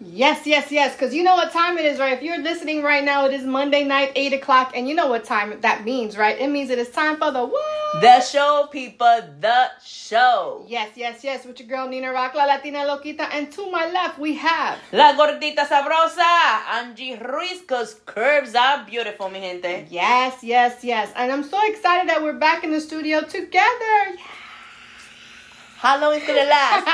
Yes, yes, yes. Because you know what time it is, right? If you're listening right now, it is Monday night, 8 o'clock. And you know what time that means, right? It means it is time for the what? The show, people. The show. Yes, yes, yes. With your girl, Nina Rock, La Latina Loquita. And to my left, we have... La Gordita Sabrosa, Angie Ruiz, because curves are beautiful, mi gente. Yes, yes, yes. And I'm so excited that we're back in the studio together. Yes. How long is gonna last?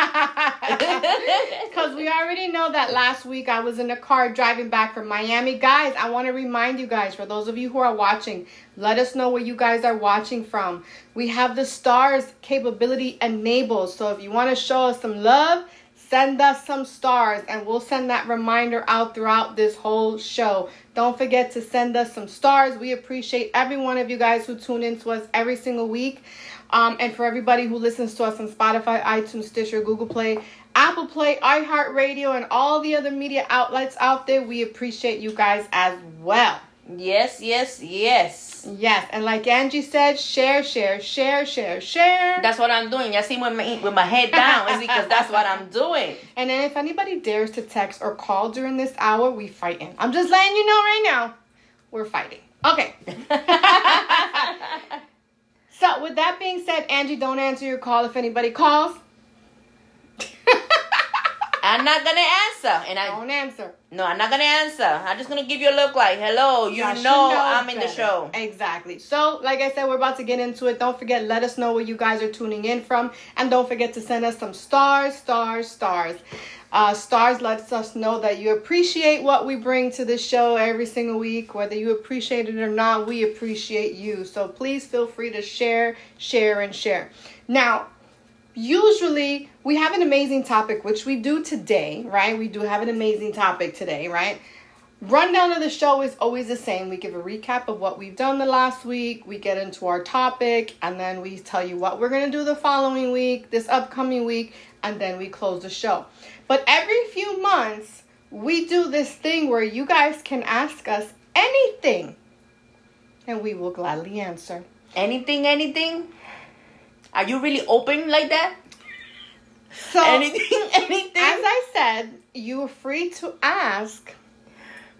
Because we already know that last week I was in the car driving back from Miami. Guys, I want to remind you guys, for those of you who are watching, let us know where you guys are watching from. We have the stars capability enabled. So if you want to show us some love, send us some stars and we'll send that reminder out throughout this whole show. Don't forget to send us some stars. We appreciate every one of you guys who tune in to us every single week. Um, and for everybody who listens to us on Spotify, iTunes, Stitcher, Google Play, Apple Play, iHeartRadio, and all the other media outlets out there, we appreciate you guys as well. Yes, yes, yes. Yes, and like Angie said, share, share, share, share, share. That's what I'm doing. Y'all see, with my, with my head down, it's because that's what I'm doing. And then if anybody dares to text or call during this hour, we fighting. I'm just letting you know right now, we're fighting. Okay. So, with that being said, Angie, don't answer your call if anybody calls. I'm not gonna answer, and I don't answer. No, I'm not gonna answer. I'm just gonna give you a look like, "Hello, you know, know, I'm better. in the show." Exactly. So, like I said, we're about to get into it. Don't forget, let us know where you guys are tuning in from, and don't forget to send us some stars, stars, stars. Uh, stars lets us know that you appreciate what we bring to the show every single week. Whether you appreciate it or not, we appreciate you. So please feel free to share, share, and share. Now, usually we have an amazing topic, which we do today, right? We do have an amazing topic today, right? Rundown of the show is always the same. We give a recap of what we've done the last week, we get into our topic, and then we tell you what we're going to do the following week, this upcoming week, and then we close the show. But every few months, we do this thing where you guys can ask us anything and we will gladly answer. Anything, anything? Are you really open like that? So, anything, anything? As I said, you're free to ask.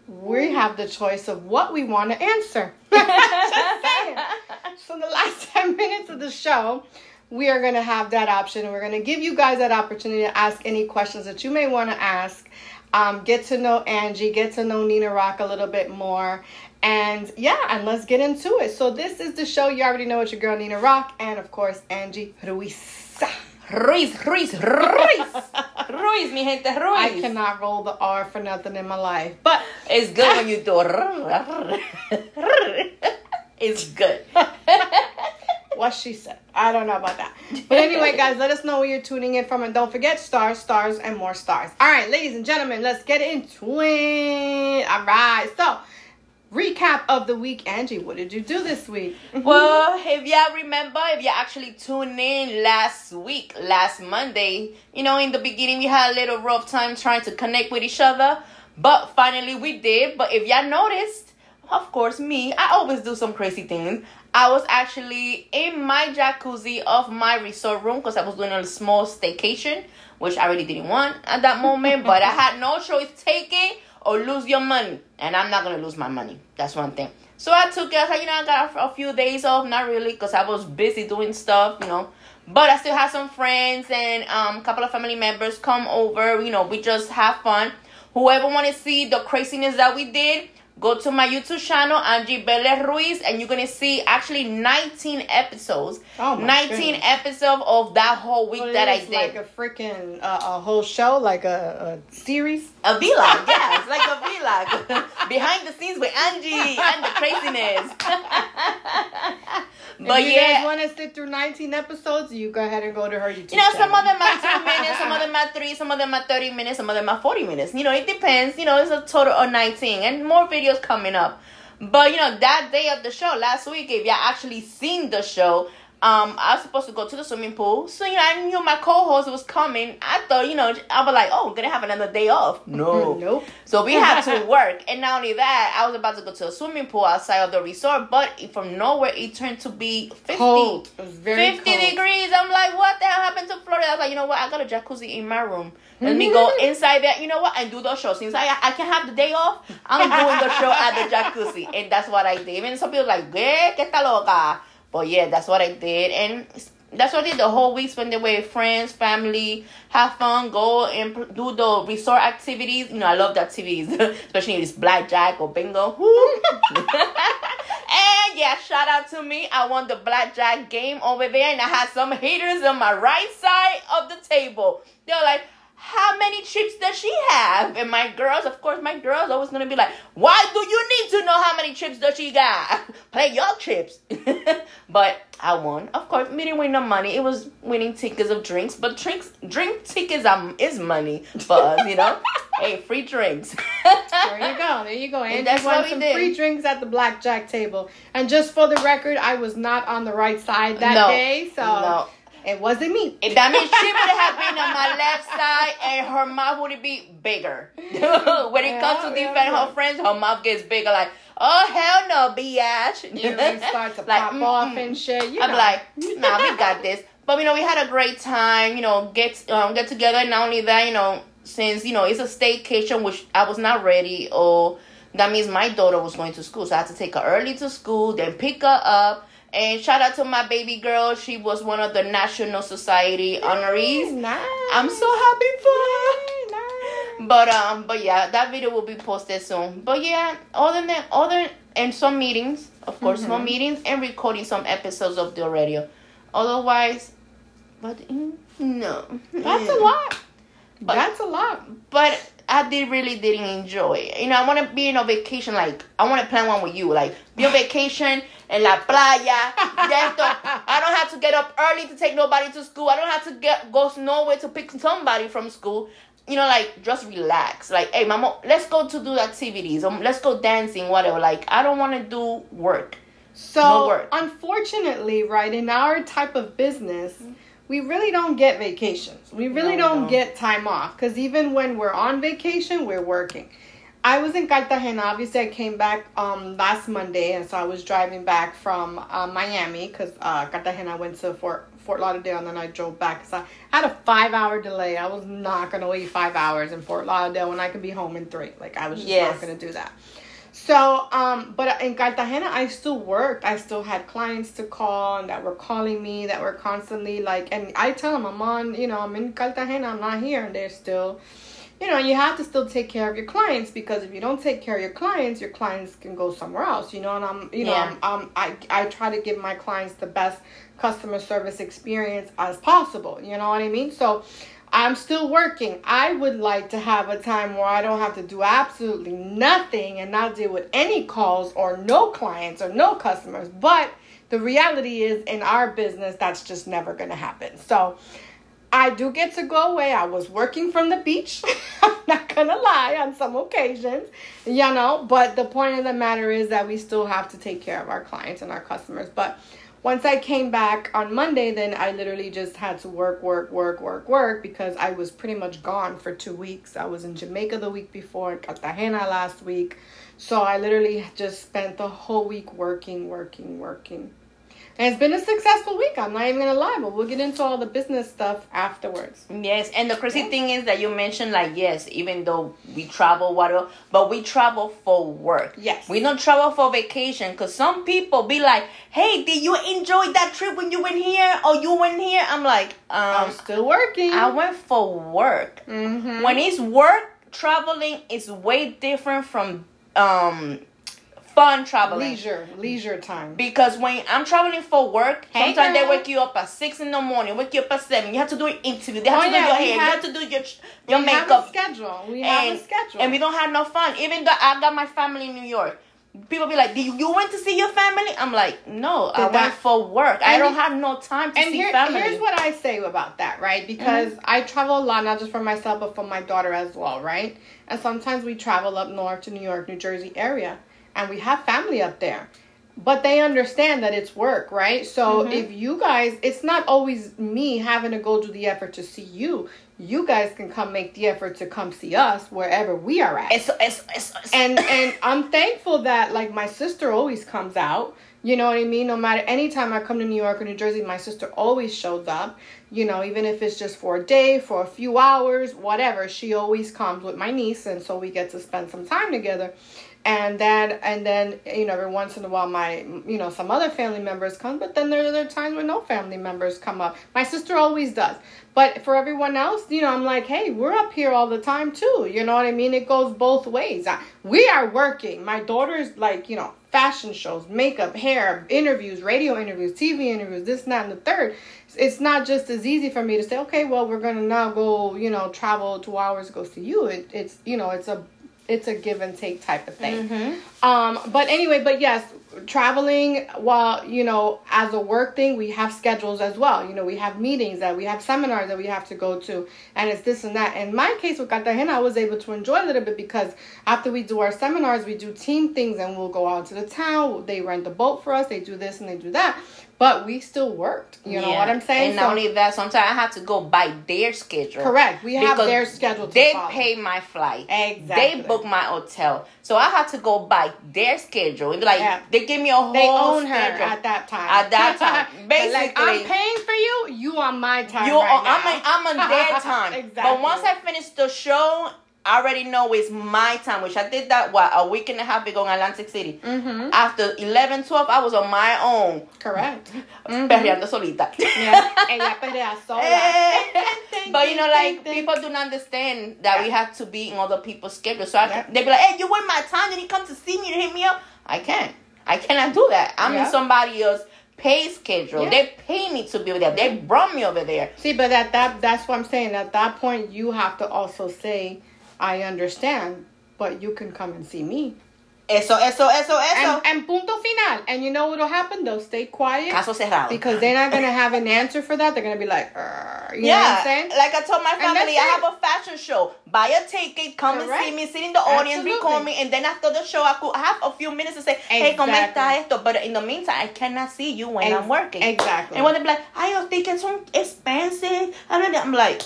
We have the choice of what we want to answer. Just saying. So, the last 10 minutes of the show, we are going to have that option. We're going to give you guys that opportunity to ask any questions that you may want to ask. Um, get to know Angie, get to know Nina Rock a little bit more. And yeah, and let's get into it. So, this is the show. You already know it's your girl Nina Rock, and of course, Angie Ruiz. Ruiz, Ruiz, Ruiz. Ruiz, mi gente, Ruiz. I cannot roll the R for nothing in my life. But it's good when you do It's good what she said. I don't know about that. But anyway, guys, let us know where you're tuning in from. And don't forget stars, stars, and more stars. All right, ladies and gentlemen, let's get into it. All right. So, recap of the week. Angie, what did you do this week? well, if y'all remember, if you actually tuned in last week, last Monday, you know, in the beginning, we had a little rough time trying to connect with each other. But finally, we did. But if y'all noticed, of course, me, I always do some crazy things. I was actually in my jacuzzi of my resort room because I was doing a small staycation, which I really didn't want at that moment. but I had no choice: take it or lose your money, and I'm not gonna lose my money. That's one thing. So I took it. I you know, I got a few days off, not really, because I was busy doing stuff, you know. But I still had some friends and um, a couple of family members come over. You know, we just have fun. Whoever want to see the craziness that we did, Go to my YouTube channel, Angie Bele Ruiz, and you're gonna see actually 19 episodes. Oh 19 goodness. episodes of that whole week that I did. Like a freaking uh, a whole show, like a, a series. A vlog, yeah, it's like a vlog. Behind the scenes with Angie and the craziness. but if you yeah, guys want to sit through 19 episodes, you go ahead and go to her YouTube. You know, some of them are two minutes, some of them are three, some of them are 30 minutes, some of them are 40 minutes. You know, it depends. You know, it's a total of 19 and more videos coming up. But you know, that day of the show last week, if y'all actually seen the show, um, I was supposed to go to the swimming pool. So, you know, I knew my co-host was coming. I thought, you know, I was like, oh, I'm going to have another day off. No. Nope. So we had to work. And not only that, I was about to go to a swimming pool outside of the resort, but from nowhere, it turned to be 50, Cold. It was very 50 cold. degrees. I'm like, what the hell happened to Florida? I was like, you know what? I got a jacuzzi in my room. Let me go inside there. You know what? And do the show. Since I I can have the day off, I'm doing the show at the jacuzzi, and that's what I did. And some people like, "¿Qué? ¿Qué está loca?" But yeah, that's what I did, and that's what I did the whole week. Spend it with friends, family, have fun, go and do the resort activities. You know, I love the activities, especially if it's blackjack or bingo. And yeah, shout out to me. I won the blackjack game over there, and I had some haters on my right side of the table. They were like, how many chips does she have? And my girls, of course, my girls always gonna be like, why do you need to know how many chips does she got? Play your chips. but I won. Of course, we didn't win no money. It was winning tickets of drinks. But drinks, drink tickets um, is money for us, you know. hey, free drinks. There you go. There you go. And that's you won what we some did. free drinks at the blackjack table. And just for the record, I was not on the right side that No. day, so No. It wasn't me. And that means she would have been on my left side and her mouth would be bigger. when it comes to Yeah, yeah, defend yeah. her friends, her mouth gets bigger. Like, oh hell no, bitch. You start to Like, pop mm-mm. off and shit. You I'm know. like, nah, we got this. But you know, we had a great time. You know, get um, get together. Not only that, you know, since you know it's a staycation, which I was not ready, or that means my daughter was going to school, so I had to take her early to school, then pick her up. And shout out to my baby girl. She was one of the National Society honorees. Nice. I'm so happy for her. Nice. But um, but yeah, that video will be posted soon. But yeah, other than other and some meetings, of course, some meetings and recording some episodes of the radio. Otherwise, but mm, no, That's a lot. But- That's a lot. But I did really didn't enjoy. it. You know, I want to be in a vacation. Like I want to plan one with you. Like be on vacation in la playa. I don't have to get up early to take nobody to school. I don't have to get go nowhere to pick somebody from school. You know, like just relax. Like, hey, mama, let's go to do activities. Um, let's go dancing, whatever. Like, I don't want to do work. So, No work. unfortunately, right, in our type of business, we really don't get vacations. We really No, don't, don't. get time off because even when we're on vacation, we're working. I was in Cartagena. Obviously, I came back um, last Monday, and so I was driving back from uh, Miami because uh, Cartagena went to Fort Fort Lauderdale, and then I drove back. So I had a five-hour delay. I was not gonna wait five hours in Fort Lauderdale when I could be home in three. Like I was just Yes. not gonna do that. So, um, but in Cartagena, I still worked. I still had clients to call and that were calling me that were constantly like, and I tell them I'm on, you know, I'm in Cartagena, I'm not here, and they're still, you know, you have to still take care of your clients because if you don't take care of your clients, your clients can go somewhere else, you know. And I'm, you know, Yeah. I'm, um, I I try to give my clients the best customer service experience as possible. You know what I mean? So. I'm still working. I would like to have a time where I don't have to do absolutely nothing and not deal with any calls or no clients or no customers. But the reality is, in our business, that's just never going to happen. So I do get to go away. I was working from the beach. I'm not going to lie on some occasions, you know. But the point of the matter is that we still have to take care of our clients and our customers. But once I came back on Monday, then I literally just had to work, work, work, work, work because I was pretty much gone for two weeks. I was in Jamaica the week before, Cartagena last week. So I literally just spent the whole week working, working, working. And it's been a successful week. I'm not even gonna lie, but we'll get into all the business stuff afterwards. Yes, and the crazy thing is that you mentioned like yes, even though we travel, whatever, but we travel for work. Yes. we don't travel for vacation because some people be like, "Hey, did you enjoy that trip when you went here or you went here?" I'm like, I'm um, still working. I went for work. Mhm. When it's work, traveling is way different from um fun traveling. leisure, leisure time. Because when I'm traveling for work, Hey, sometimes they wake you up at six in the morning, wake you up at seven. You have to do an interview. They have Oh, to do your hair. have- you have to do your your we makeup. have a schedule. We have and, a schedule. and we don't have no fun. Even though I got my family in New York, people be like, "Do you, you went to see your family?" I'm like, "No, I Did went for work. I don't have no time to and see here, family." here's what I say about that, right? Because Mm-hmm. I travel a lot, not just for myself, but for my daughter as well, right? And sometimes we travel up north to New York, New Jersey area, and we have family up there. but they understand that it's work, right? So Mhm. if you guys, it's not always me having to go do the effort to see you. You guys can come make the effort to come see us wherever we are at. Eso, eso, eso, eso. and and I'm thankful that like my sister always comes out. You know what I mean? No matter anytime I come to New York or New Jersey, my sister always shows up. You know, even if it's just for a day, for a few hours, whatever, she always comes with my niece and so we get to spend some time together. And then and then, you know, every once in a while my you know, some other family members come, but then there are other times when no family members come up. My sister always does. But for everyone else, you know, I'm like, hey, we're up here all the time too. You know what I mean? It goes both ways. I- We are working. My daughter's like, you know, fashion shows, makeup, hair, interviews, radio interviews, TV interviews, this, that, and the third. It's not just as easy for me to say, okay, well, we're gonna now go, you know, travel two hours to go see you. It, it's, you know, it's a, it's a give and take type of thing. Mhm. Um, but anyway, but yes, traveling while you know as a work thing, we have schedules as well. You know, we have meetings that we have seminars that we have to go to, and it's this and that. In my case with Cartagena, I was able to enjoy a little bit because after we do our seminars, we do team things, and we'll go out to the town. They rent the boat for us. They do this and they do that. But we still worked. You know Yeah. what I'm saying? And not only that, sometimes I have to go by their schedule. correct. We have their schedule. To They follow. pay my flight. Exactly. They book my hotel. So I have to go by their schedule. And be like, Yeah. they give me a whole They own her schedule. at that time. At that time. basically, like, I'm paying for you. You on my time. You, right are- now. I'm, I'm on their time. exactly. But once I finish the show, I already know it's my time, which I did that, what, a week and a half ago in Atlantic City. Mm-hmm. After 11, 12, I was on my own, Correct. Mhm. perreando solita. Yeah. Ella sola. Eh, but you know, like people do not understand that we have to be in other people's schedule. So I Yeah. they be like, "Hey, you win my time? Did he come to see me to hit me up?" I can't. I cannot do that. I'm Yeah. in somebody else's pay schedule. Yeah. They pay me to be over there. They brought me over there. See, but at that that's what I'm saying. At that point, you have to also say, "I understand, but you can come and see me." Eso, eso, eso, eso. And, and punto final. And you know what'll happen? They'll stay quiet Caso cerrado. because they're not gonna have an answer for that. They're gonna be like, "Arr," you know what yeah, I'm saying? like I told my family, I it. have a fashion show. Buy a ticket, come and Correct. see me, sit in the audience, Absolutely. record me, and then after the show, I could have a few minutes to say, "Hey, ¿cómo Exactly. está esto?" But in the meantime, I cannot see you when Ex- I'm working. Exactly. And when they be like, "Ay, los tickets son expensive," and I'm like,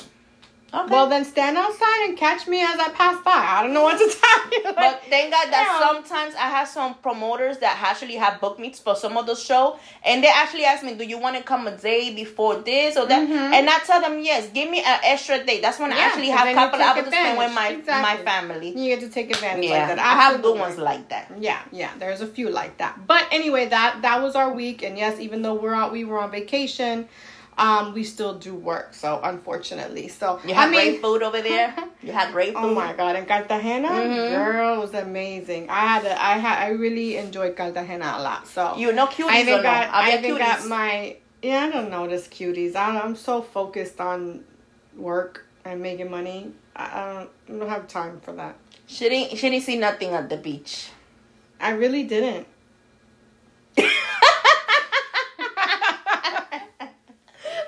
"Okay." well, then stand outside and catch me as I pass by. I don't know what to tell you. Like, But thank God that Yeah. sometimes I have some promoters that actually have booked me for some of the show, and they actually ask me, "Do you want to come a day before this or that?" Mhm. And I tell them, "Yes, give me an extra day." That's when I actually have a couple hours to spend with my advantage. my family. you get to take advantage Yeah, like that. I have good ones like that. Yeah, yeah. There's a few like that. But anyway, that that was our week, and yes, even though we're out, we were on vacation, um, we still do work. So unfortunately, so You have I mean, great food over there. You had great food. Oh my god, in Cartagena, Mhm. girl, it was amazing. I had, a, I had, I really enjoyed Cartagena a lot. So You know cuties I even no? got, I Había even got my, yeah, I don't notice cuties. I, I'm so focused on work and making money. I, I don't, I don't have time for that. She didn't. She didn't see nothing at the beach. I really didn't.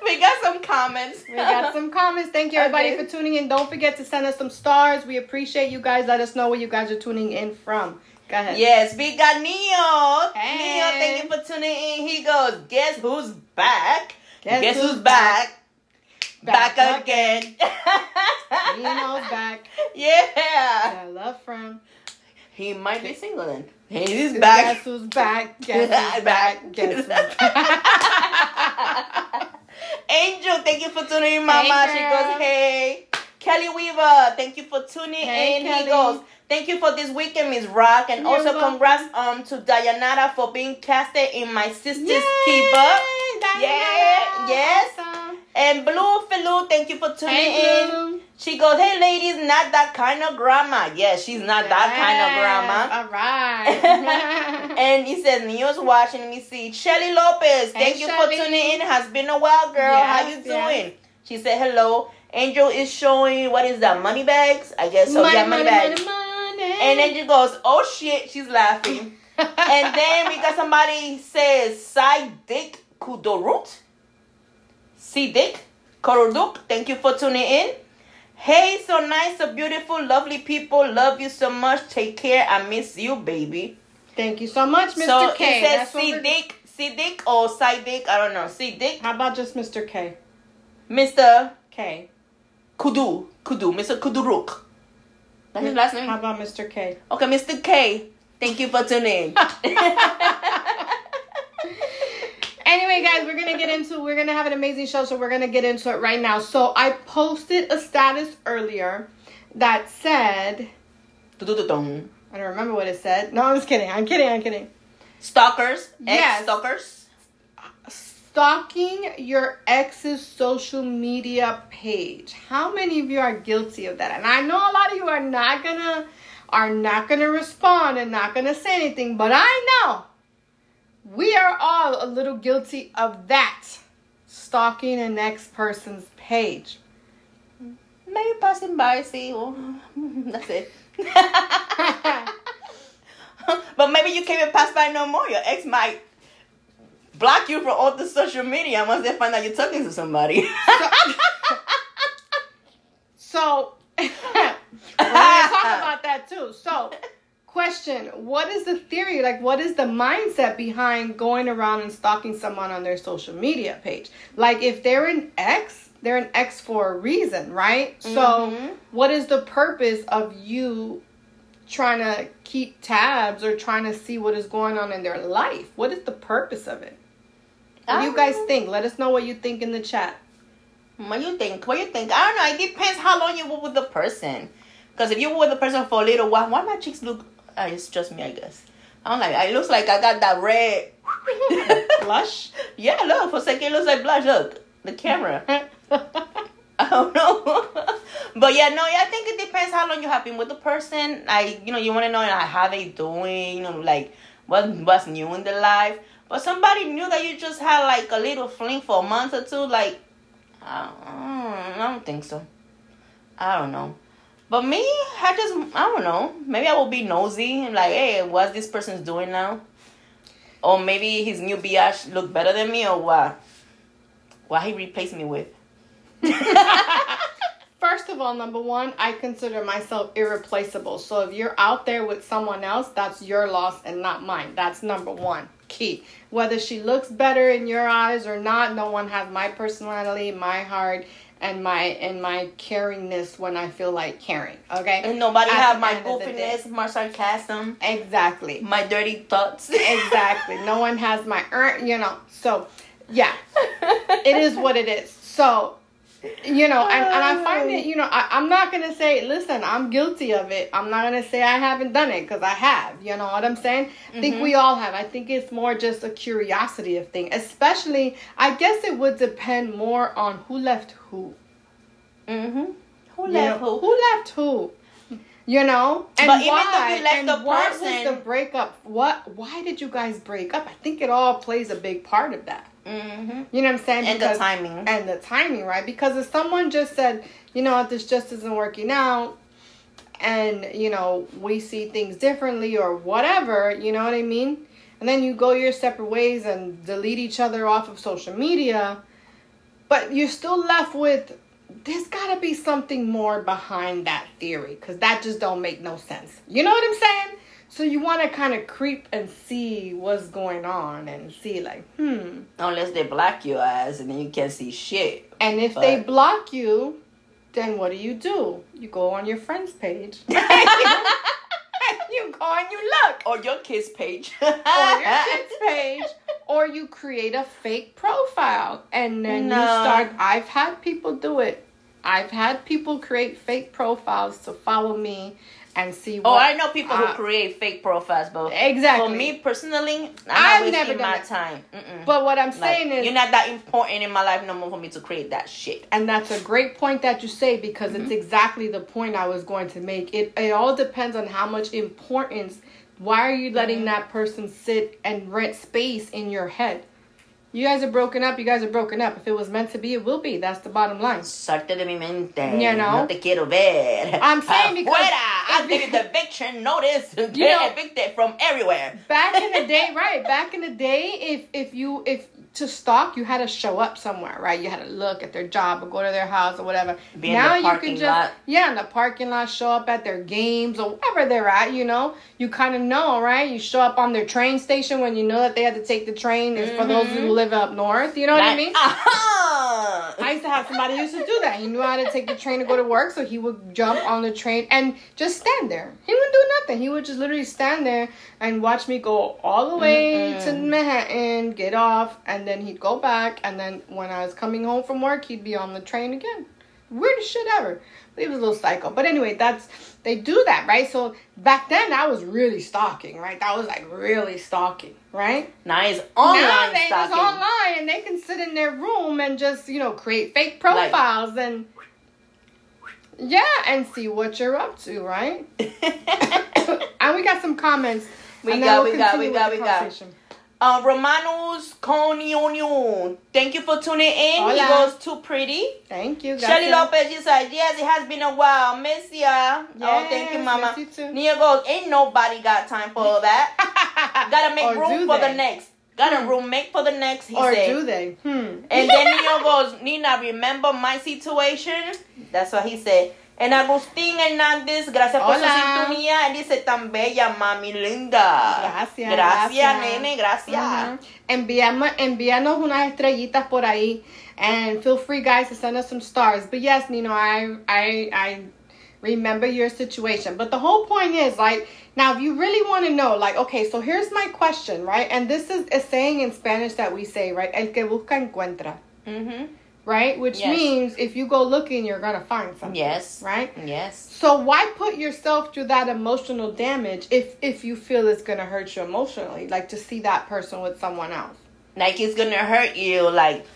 we got some comments. We got some comments. Thank you everybody Okay. for tuning in. Don't forget to send us some stars. We appreciate you guys. Let us know where you guys are tuning in from. Go ahead. Yes, we got Neo. Hey. Neo, thank you for tuning in. He goes, guess who's back? Guess Guess, who's who's back? Back, Back again. Nino's back. Yeah. I love from. He might be single then. He's Guess back. who's back? Guess who's back? Guess who's back? Angel, thank you for tuning in, Mama. Hey, she goes, hey. Kelly Weaver, thank you for tuning Hey, in. Kelly. He goes, thank you for this weekend, Miss Rock. And You're also welcome. congrats um to Dayanara for being casted in My Sister's Yay, Keeper. Diana. Yeah, yes. Awesome. And Blue Philu, thank you for tuning Hey, in. She goes, hey ladies, not that kind of grandma. Yes, she's not that kind of grandma. All right. And he says, Neo's watching. Let me see. Shelly Lopez, thank Hey, you Shelly. for tuning in. Has been a while, girl. How you Yes, yes. doing? She said hello. Angel is showing what is that? Money bags? I guess so. money, yeah, money, money, bags. money, money. And Angel goes, oh shit, she's laughing. and then we got somebody says side Dick Kudorut. See Dick Koruduk. Thank you for tuning in. Hey, so nice, so beautiful, lovely people. Love you so much. Take care. I miss you, baby. Thank you so much, Mr. So K. it says That's what C we're- Dick, C Dick or Side Dick. I don't know. C Dick, How about just Mr. K? Mr. K. Kudu, Kudu, Mr. Kuduruk. That's his last name. How about Mr. K? Okay, Mr. K. Thank you for tuning in. Anyway, guys, we're gonna get into we're gonna have an amazing show, so we're gonna get into it right now. So I posted a status earlier that said. I don't remember what it said. No, I'm just kidding. I'm kidding. I'm kidding. Stalkers, Yes. stalkers. Stalking your ex's social media page. How many of you are guilty of that? And I know a lot of you are not gonna are not gonna respond and not gonna say anything, but I know we are all a little guilty of that. Stalking an ex person's page. Maybe passing by, see. Oh, that's it. but maybe you can't even pass by no more. Your ex might block you from all the social media once they find out you're talking to somebody. So we're gonna talk about that too. So question, what is the theory? Like what is the mindset behind going around and stalking someone on their social media page? Like if they're an ex, they're an ex for a reason, right? So Mhm. what is the purpose of you trying to keep tabs or trying to see what is going on in their life? What is the purpose of it? What do you guys think? Let us know what you think in the chat. What you think? What you think? I don't know. It depends how long you were with the person. Because if you were with the person for a little while, why my cheeks look? Uh, it's just me, I guess. I'm like, it looks like I got that red Blush? Yeah, look. For a second, it looks like blush. Look, the camera. I don't know. but yeah, no, yeah, I think it depends how long you have been with the person. Like, you know, you want to know like, how they doing, you know, like what what's new in their life. But somebody new that you just had like a little fling for a month or two, like, I don't, I don't think so. I don't know. But me, I just, I don't know. Maybe I will be nosy and like, hey, what's this person's doing now? Or maybe his new biatch look better than me or what? What he replaced me with? First of all, number one, I consider myself irreplaceable. So if you're out there with someone else, that's your loss and not mine. That's number one key. Whether she looks better in your eyes or not, no one has my personality, my heart, and my and my caringness when I feel like caring. Okay. And nobody At have my end of the day. goofiness, my sarcasm, Exactly. my dirty thoughts. exactly. No one has my er, you know. So yeah, it is what it is. So, you know, and, and I find it, you know, I, I'm not going to say, listen, I'm guilty of it. I'm not going to say I haven't done it because I have. You know what I'm saying? I think we all have. I think it's more just a curiosity of thing. Especially, I guess it would depend more on who left who. Mm-hmm. Who You left know, who? Who left who? You know, and But even though why? you left and the what was the breakup? What? Why did you guys break up? I think it all plays a big part of that. Mm-hmm. You know what I'm saying? And the timing. And the timing, right? Because if someone just said, you know what, this just isn't working out, and you know we see things differently or whatever, you know what I mean? And then you go your separate ways and delete each other off of social media, but you're still left with there's got to be something more behind that theory because that just don't make no sense. You know what I'm saying? So you want to kind of creep and see what's going on and see like, hmm. Unless they block your ass and then you can't see shit. And if they block you, then what do you do? You go on your friend's page. And you go and you look. Or your kiss page. Or your kids' page. Or you create a fake profile. And then you start. I've had people do it. I've had people create fake profiles to follow me and see what. Oh, I know people uh, who create fake profiles, but Exactly. for me personally, I'm I've not never done my it. time. Mm-mm. But what I'm Like, saying is. you're not that important in my life no more for me to create that shit. And that's a great point that you say because it's exactly the point I was going to make. It it all depends on how much importance. Why are you letting mm-hmm. that person sit and rent space in your head? You guys are broken up. You guys are broken up. If it was meant to be, it will be. That's the bottom line. Salte de mi mente. You know? No te quiero ver. I'm saying because- Afuera. I you the eviction notice. Get know- evicted from everywhere. Back in the day, right? Back in the day, if if you if to stalk, you had to show up somewhere, right? You had to look at their job or go to their house or whatever. Be now you can just lot. yeah, in the parking lot, show up at their games or wherever they're at. You know, you kind of know, right? You show up on their train station when you know that they had to take the train. It's for those who live up north. You know what I mean? uh-huh. I used to have somebody who used to do that. He knew how to take the train to go to work, so he would jump on the train and just stand there. He wouldn't do nothing. He would just literally stand there and watch me go all the way to Manhattan, get off, and then he'd go back. And then when I was coming home from work, he'd be on the train again. Weirdest shit ever. But he was a little psycho. But anyway, that's they do that, right? So back then, I was really stalking, right? That was like really stalking, right? Now it's online now they stalking. just online and they can sit in their room and just you know create fake profiles and yeah and see what you're up to right and we got some comments We and got- we got- we got- we got. Uh, Romanos Conionio. Thank you for tuning in. He Hola. goes too pretty. thank you Shelly. Lopez, she said, yes, it has been a while. Miss ya. oh, thank you, mama. you too. Nia goes, ain't nobody got time for all that. Gotta make Or room for they? the next. Gotta room make for the next, he or said. Or do they hmm And then Nino goes, Nina, remember my situation? That's what he said. And Agustín Hernández, gracias por su sintonía. Él dice, tan bella, mami linda. Gracias, Gracias, gracias. nene, gracias. Enviamos, envíanos unas estrellitas por ahí. And feel free, guys, to send us some stars. But yes, Nino, I, I, I remember your situation. But the whole point is, like, now if you really want to know, like, okay, so here's my question, right? And this is a saying in Spanish that we say, right? El que busca encuentra, Mm-hmm. Right? Which Yes. means if you go looking, you're gonna find something. Yes. Right. Yes. So why put yourself through that emotional damage if if you feel it's gonna hurt you emotionally, like to see that person with someone else? Like it's gonna hurt you. Like,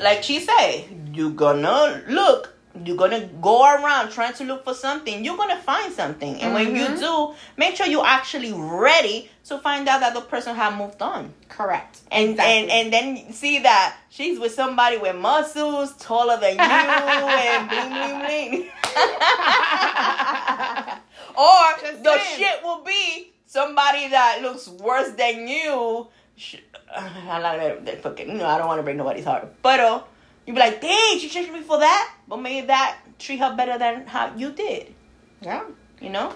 like she said, you're gonna look. You're gonna go around trying to look for something. You're gonna find something, and when you Mhm. do, make sure you're actually ready to find out that the person have moved on. Correct. And Exactly. and and then see that she's with somebody with muscles taller than you and bling bling bling. or Just the saying. shit will be somebody that looks worse than you. Sh- I'm not gonna fucking you know I don't want to break nobody's heart, but uh, you be like, dang, she changed me for that, but maybe that treat her better than how you did. yeah. You know.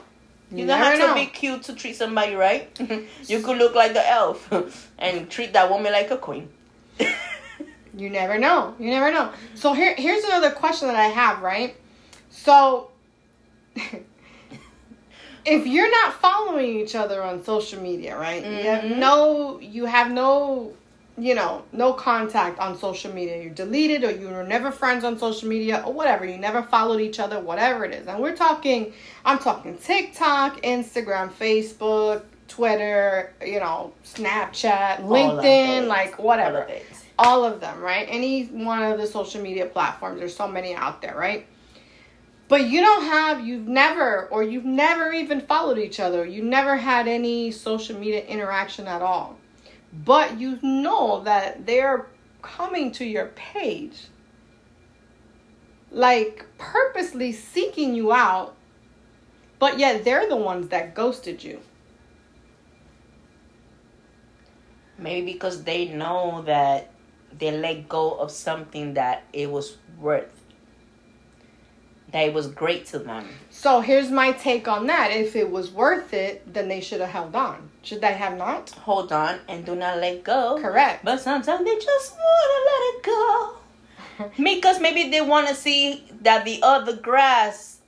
You You don't have to know. be cute to treat somebody right. you could look like the elf and treat that woman like a queen. You never know. You never know. So here here's another question that I have, right? So if you're not following each other on social media, right? You have Mhm. no you have no you know, no contact on social media. You deleted or you were never friends on social media or whatever. You never followed each other, whatever it is. And we're talking I'm talking TikTok, Instagram, Facebook, Twitter, you know, Snapchat, LinkedIn, like whatever All of all of them, right? Any one of the social media platforms. There's so many out there, right? But you don't have, you've never, or you've never even followed each other. You never had any social media interaction at all. But you know that they're coming to your page, like purposely seeking you out, but yet they're the ones that ghosted you. Maybe because they know that they let go of something that it was worth. That it was great to them. So here's my take on that. If it was worth it, then they should have held on. Should they have not? Hold on and do not let go. Correct. But sometimes they just want to let it go. Because maybe they want to see that the other grass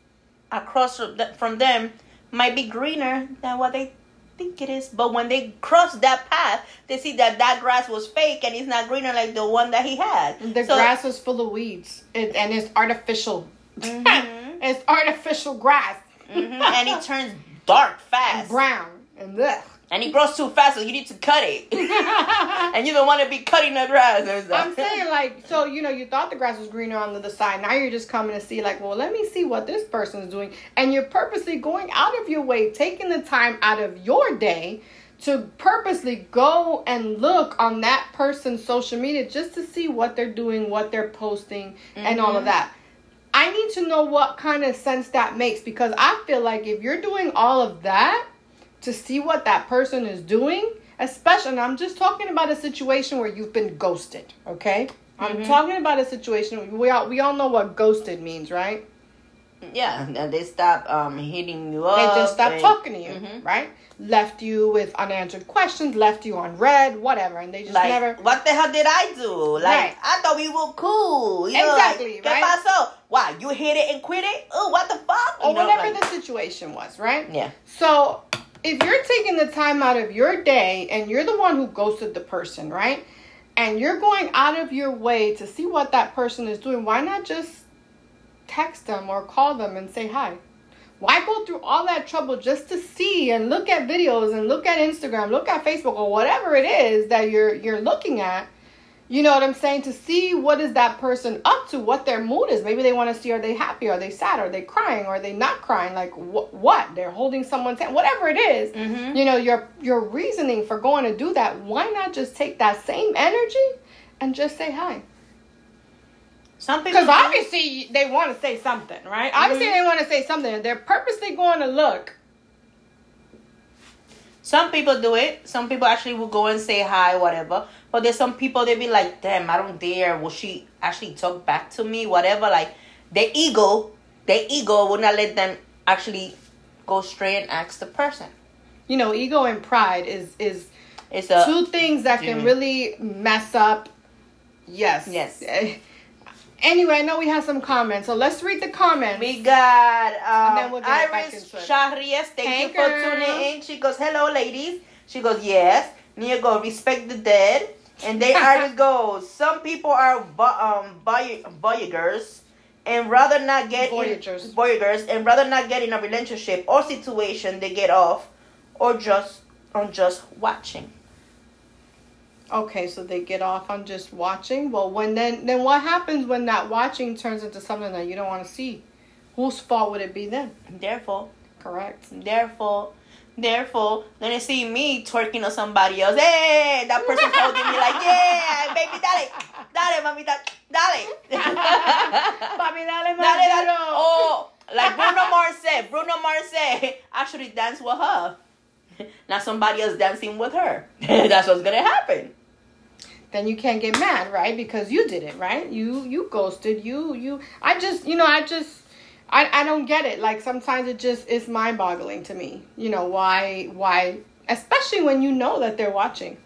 across from them might be greener than what they think it is. But when they cross that path, they see that that grass was fake and it's not greener like the one that he had. The So- grass is full of weeds, it, and it's artificial. Mhm. it's artificial grass, Mhm. and it turns dark fast. brown, and blech. And it grows too fast, so you need to cut it. and you don't want to be cutting the grass. and. I'm saying like, so you know, you thought the grass was greener on the other side. Now you're just coming to see like, well, let me see what this person's doing, and you're purposely going out of your way, taking the time out of your day to purposely go and look on that person's social media just to see what they're doing, what they're posting, and all of Mhm. that. I need to know what kind of sense that makes because I feel like if you're doing all of that to see what that person is doing especially and I'm just talking about a situation where you've been ghosted, okay? I'm mm-hmm. talking about a situation we all we all know what ghosted means, right? Yeah, they stop um hitting you up. They just stopped and- talking to you, Mhm. right? Left you with unanswered questions, left you on read, whatever, and they just Like, never what the hell did I do? Like, Right. I thought we were cool. You know, Exactly, like, ¿Qué right? pasó? Why, you hit it and quit it? Oh, what the fuck? or You know, whatever like- the situation was, right? Yeah. So if you're taking the time out of your day and you're the one who ghosted the person, right? And you're going out of your way to see what that person is doing, why not just text them or call them and say hi? Why go through all that trouble just to see and look at videos and look at Instagram, look at Facebook or whatever it is that you're you're looking at? You know what I'm saying? To see what is that person up to, what their mood is. Maybe they want to see are they happy, are they sad, are they crying, are they not crying? Like wh- what? They're holding someone's hand, whatever it is. Mhm. You know your your reasoning for going to do that. Why not just take that same energy and just say hi? Some people. Because obviously they want to say something, right? Obviously Mhm. they want to say something. They're purposely going to look. Some people do it. Some people actually will go and say hi, whatever. But there's some people they be like, damn, I don't dare. Will she actually talk back to me? Whatever. Like their ego, their ego will not let them actually go straight and ask the person. You know, ego and pride is is It's a two things that can Mhm. really mess up. Yes. Yes. Anyway, I know we have some comments, so let's read the comments. We got And then um, we'll get Iris. Shahrias. Thank Hey, you for girl. tuning in. She goes, "Hello, ladies." She goes, "Yes." Nia go, "Respect the dead." And they Iris goes, "Some people are um voy- voyagers and rather not get Voyagers. in, voyagers and rather not get in a relationship or situation they get off, or just on just watching." Okay, so they get off on just watching. Well, when then then what happens when that watching turns into something that you don't want to see? Whose fault would it be then? Therefore, Correct. Therefore, therefore, then they see me twerking on somebody else. Hey, that person's holding me like, yeah, baby, dale, dale, mamita, dale. Papi, dale, dale, dale. dale. Oh, like Bruno Mars said, Bruno Mars said, actually dance with her. Not somebody else dancing with her. That's what's gonna happen. Then you can't get mad, right? Because you did it, right? You you ghosted. You you. I just you know I just I I don't get it. Like sometimes it just is mind boggling to me. You know why why especially when you know that they're watching.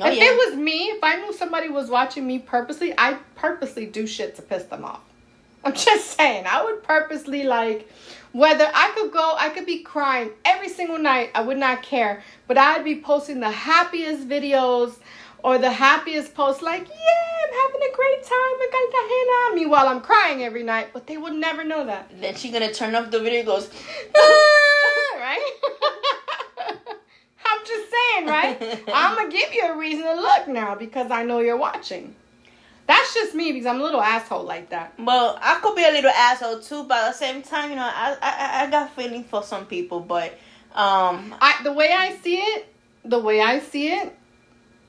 Oh, if yeah. it was me, if I knew somebody was watching me purposely, I purposely do shit to piss them off. I'm just saying, I would purposely like whether I could go, I could be crying every single night, I would not care, but I'd be posting the happiest videos or the happiest post like, yeah, I'm having a great time, I got the hand on me while I'm crying every night, but they would never know that. then she gonna turn off the video and goes, right? I'm just saying, right? I'm gonna give you a reason to look now because I know you're watching. That's just me because I'm a little asshole like that. Well, I could be a little asshole too, but at the same time, you know, I I, I got feeling for some people, but um, I the way I see it, the way I see it,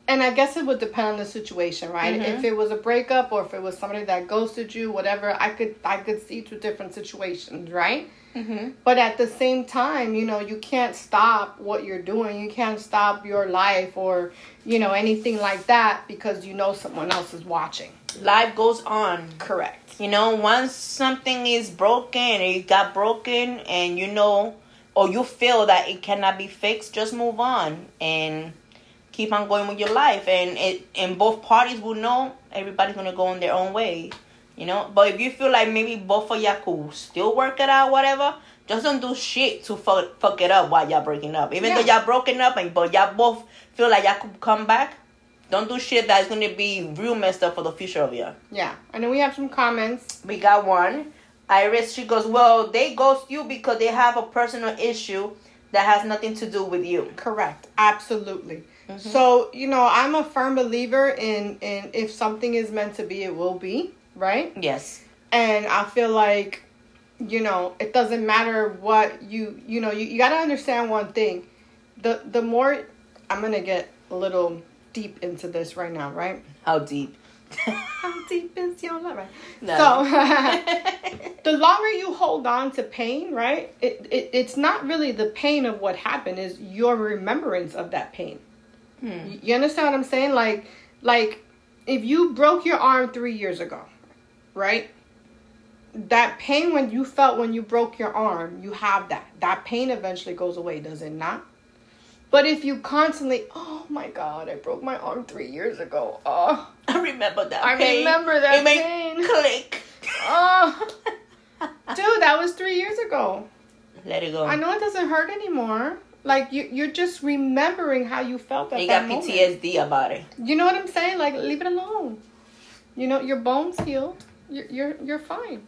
and I guess it would depend on the situation, right? Mhm. If it was a breakup or if it was somebody that ghosted you, whatever, I could I could see two different situations, right? mhm. But at the same time, you know, you can't stop what you're doing. You can't stop your life or, you know, anything like that because you know someone else is watching. life goes on. Correct. You know, once something is broken or it got broken and you know or you feel that it cannot be fixed, just move on and keep on going with your life and it and both parties will know everybody's gonna go in their own way. You know? But if you feel like maybe both of y'all could still work it out, whatever, just don't do shit to fuck, fuck it up while y'all breaking up. Even though y'all broken up and but y'all both feel like y'all could come back, don't do shit that's gonna be real messed up for the future of y'all. Yeah. And then we have some comments. We got one. Iris, she goes, Well, they ghost you because they have a personal issue that has nothing to do with you. Correct. Absolutely. Mm-hmm. So, you know, I'm a firm believer in in if something is meant to be, it will be, right? Yes. and I feel like you know it doesn't matter what you you know you, you got to understand one thing the the more I'm gonna get a little deep into this right now right How deep? how deep is your love right No. so the longer you hold on to pain right it, it it's not really the pain of what happened is your remembrance of that pain You, you understand what I'm saying? Like, like if you broke your arm three years ago, right? That pain when you felt when you broke your arm, you have that. That pain eventually goes away, does it not? But if you constantly, oh my God, I broke my arm three years ago. Oh, I remember that. I pain. remember that it pain. click. oh, dude, that was three years ago. Let it go. I know it doesn't hurt anymore. Like you, you're just remembering how you felt at You that got moment. PTSD about it. You know what I'm saying? Like leave it alone. You know your bones healed. You're you're you're fine.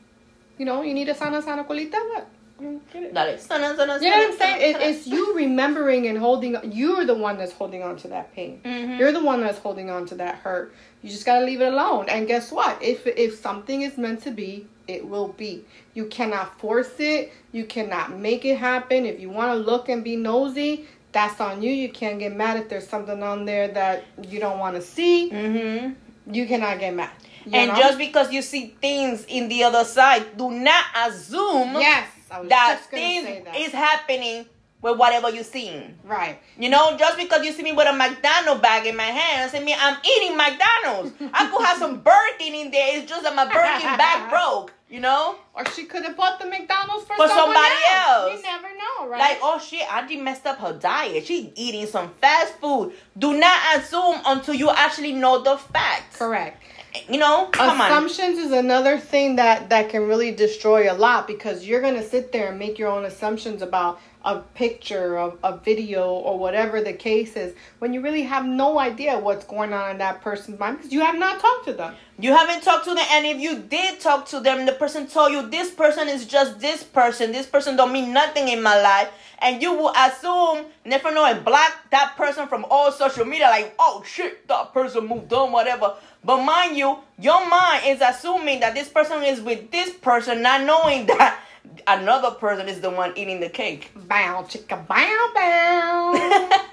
You know you need a sana sana colita. What? Mm, Get Sana, sana, You know what I'm saying? It, it's you remembering and holding. You're the one that's holding on to that pain. Mhm. You're the one that's holding on to that hurt. You just gotta leave it alone. And guess what? If if something is meant to be, it will be. You cannot force it. You cannot make it happen. If you want to look and be nosy, that's on you. You can't get mad if there's something on there that you don't want to see. Mm-hmm. You cannot get mad. And know? just because you see things in the other side, do not assume yes, that things that. is happening with whatever you're seeing. right. You know, just because you see me with a McDonald's bag in my hand, doesn't mean I'm eating McDonald's. I could have some Burger King in there. It's just that my Burger King bag broke. You know, Or she could have bought the McDonald's for, For somebody else. else. You never know, right? like oh shit, Auntie messed up her diet. She's eating some fast food. Do not assume until you actually know the facts. correct. You know, come on. assumptions is another thing that that can really destroy a lot because you're gonna sit there and make your own assumptions about a picture of a video or whatever the case is when you really have no idea what's going on in that person's mind because you have not talked to them You haven't talked to them, and if you did talk to them, the person told you this person is just this person. This person don't mean nothing in my life, and you will assume, never know, and block that person from all social media. Like, oh shit, that person moved on, whatever. But mind you, your mind is assuming that this person is with this person, not knowing that another person is the one eating the cake. bow chicka bow bow.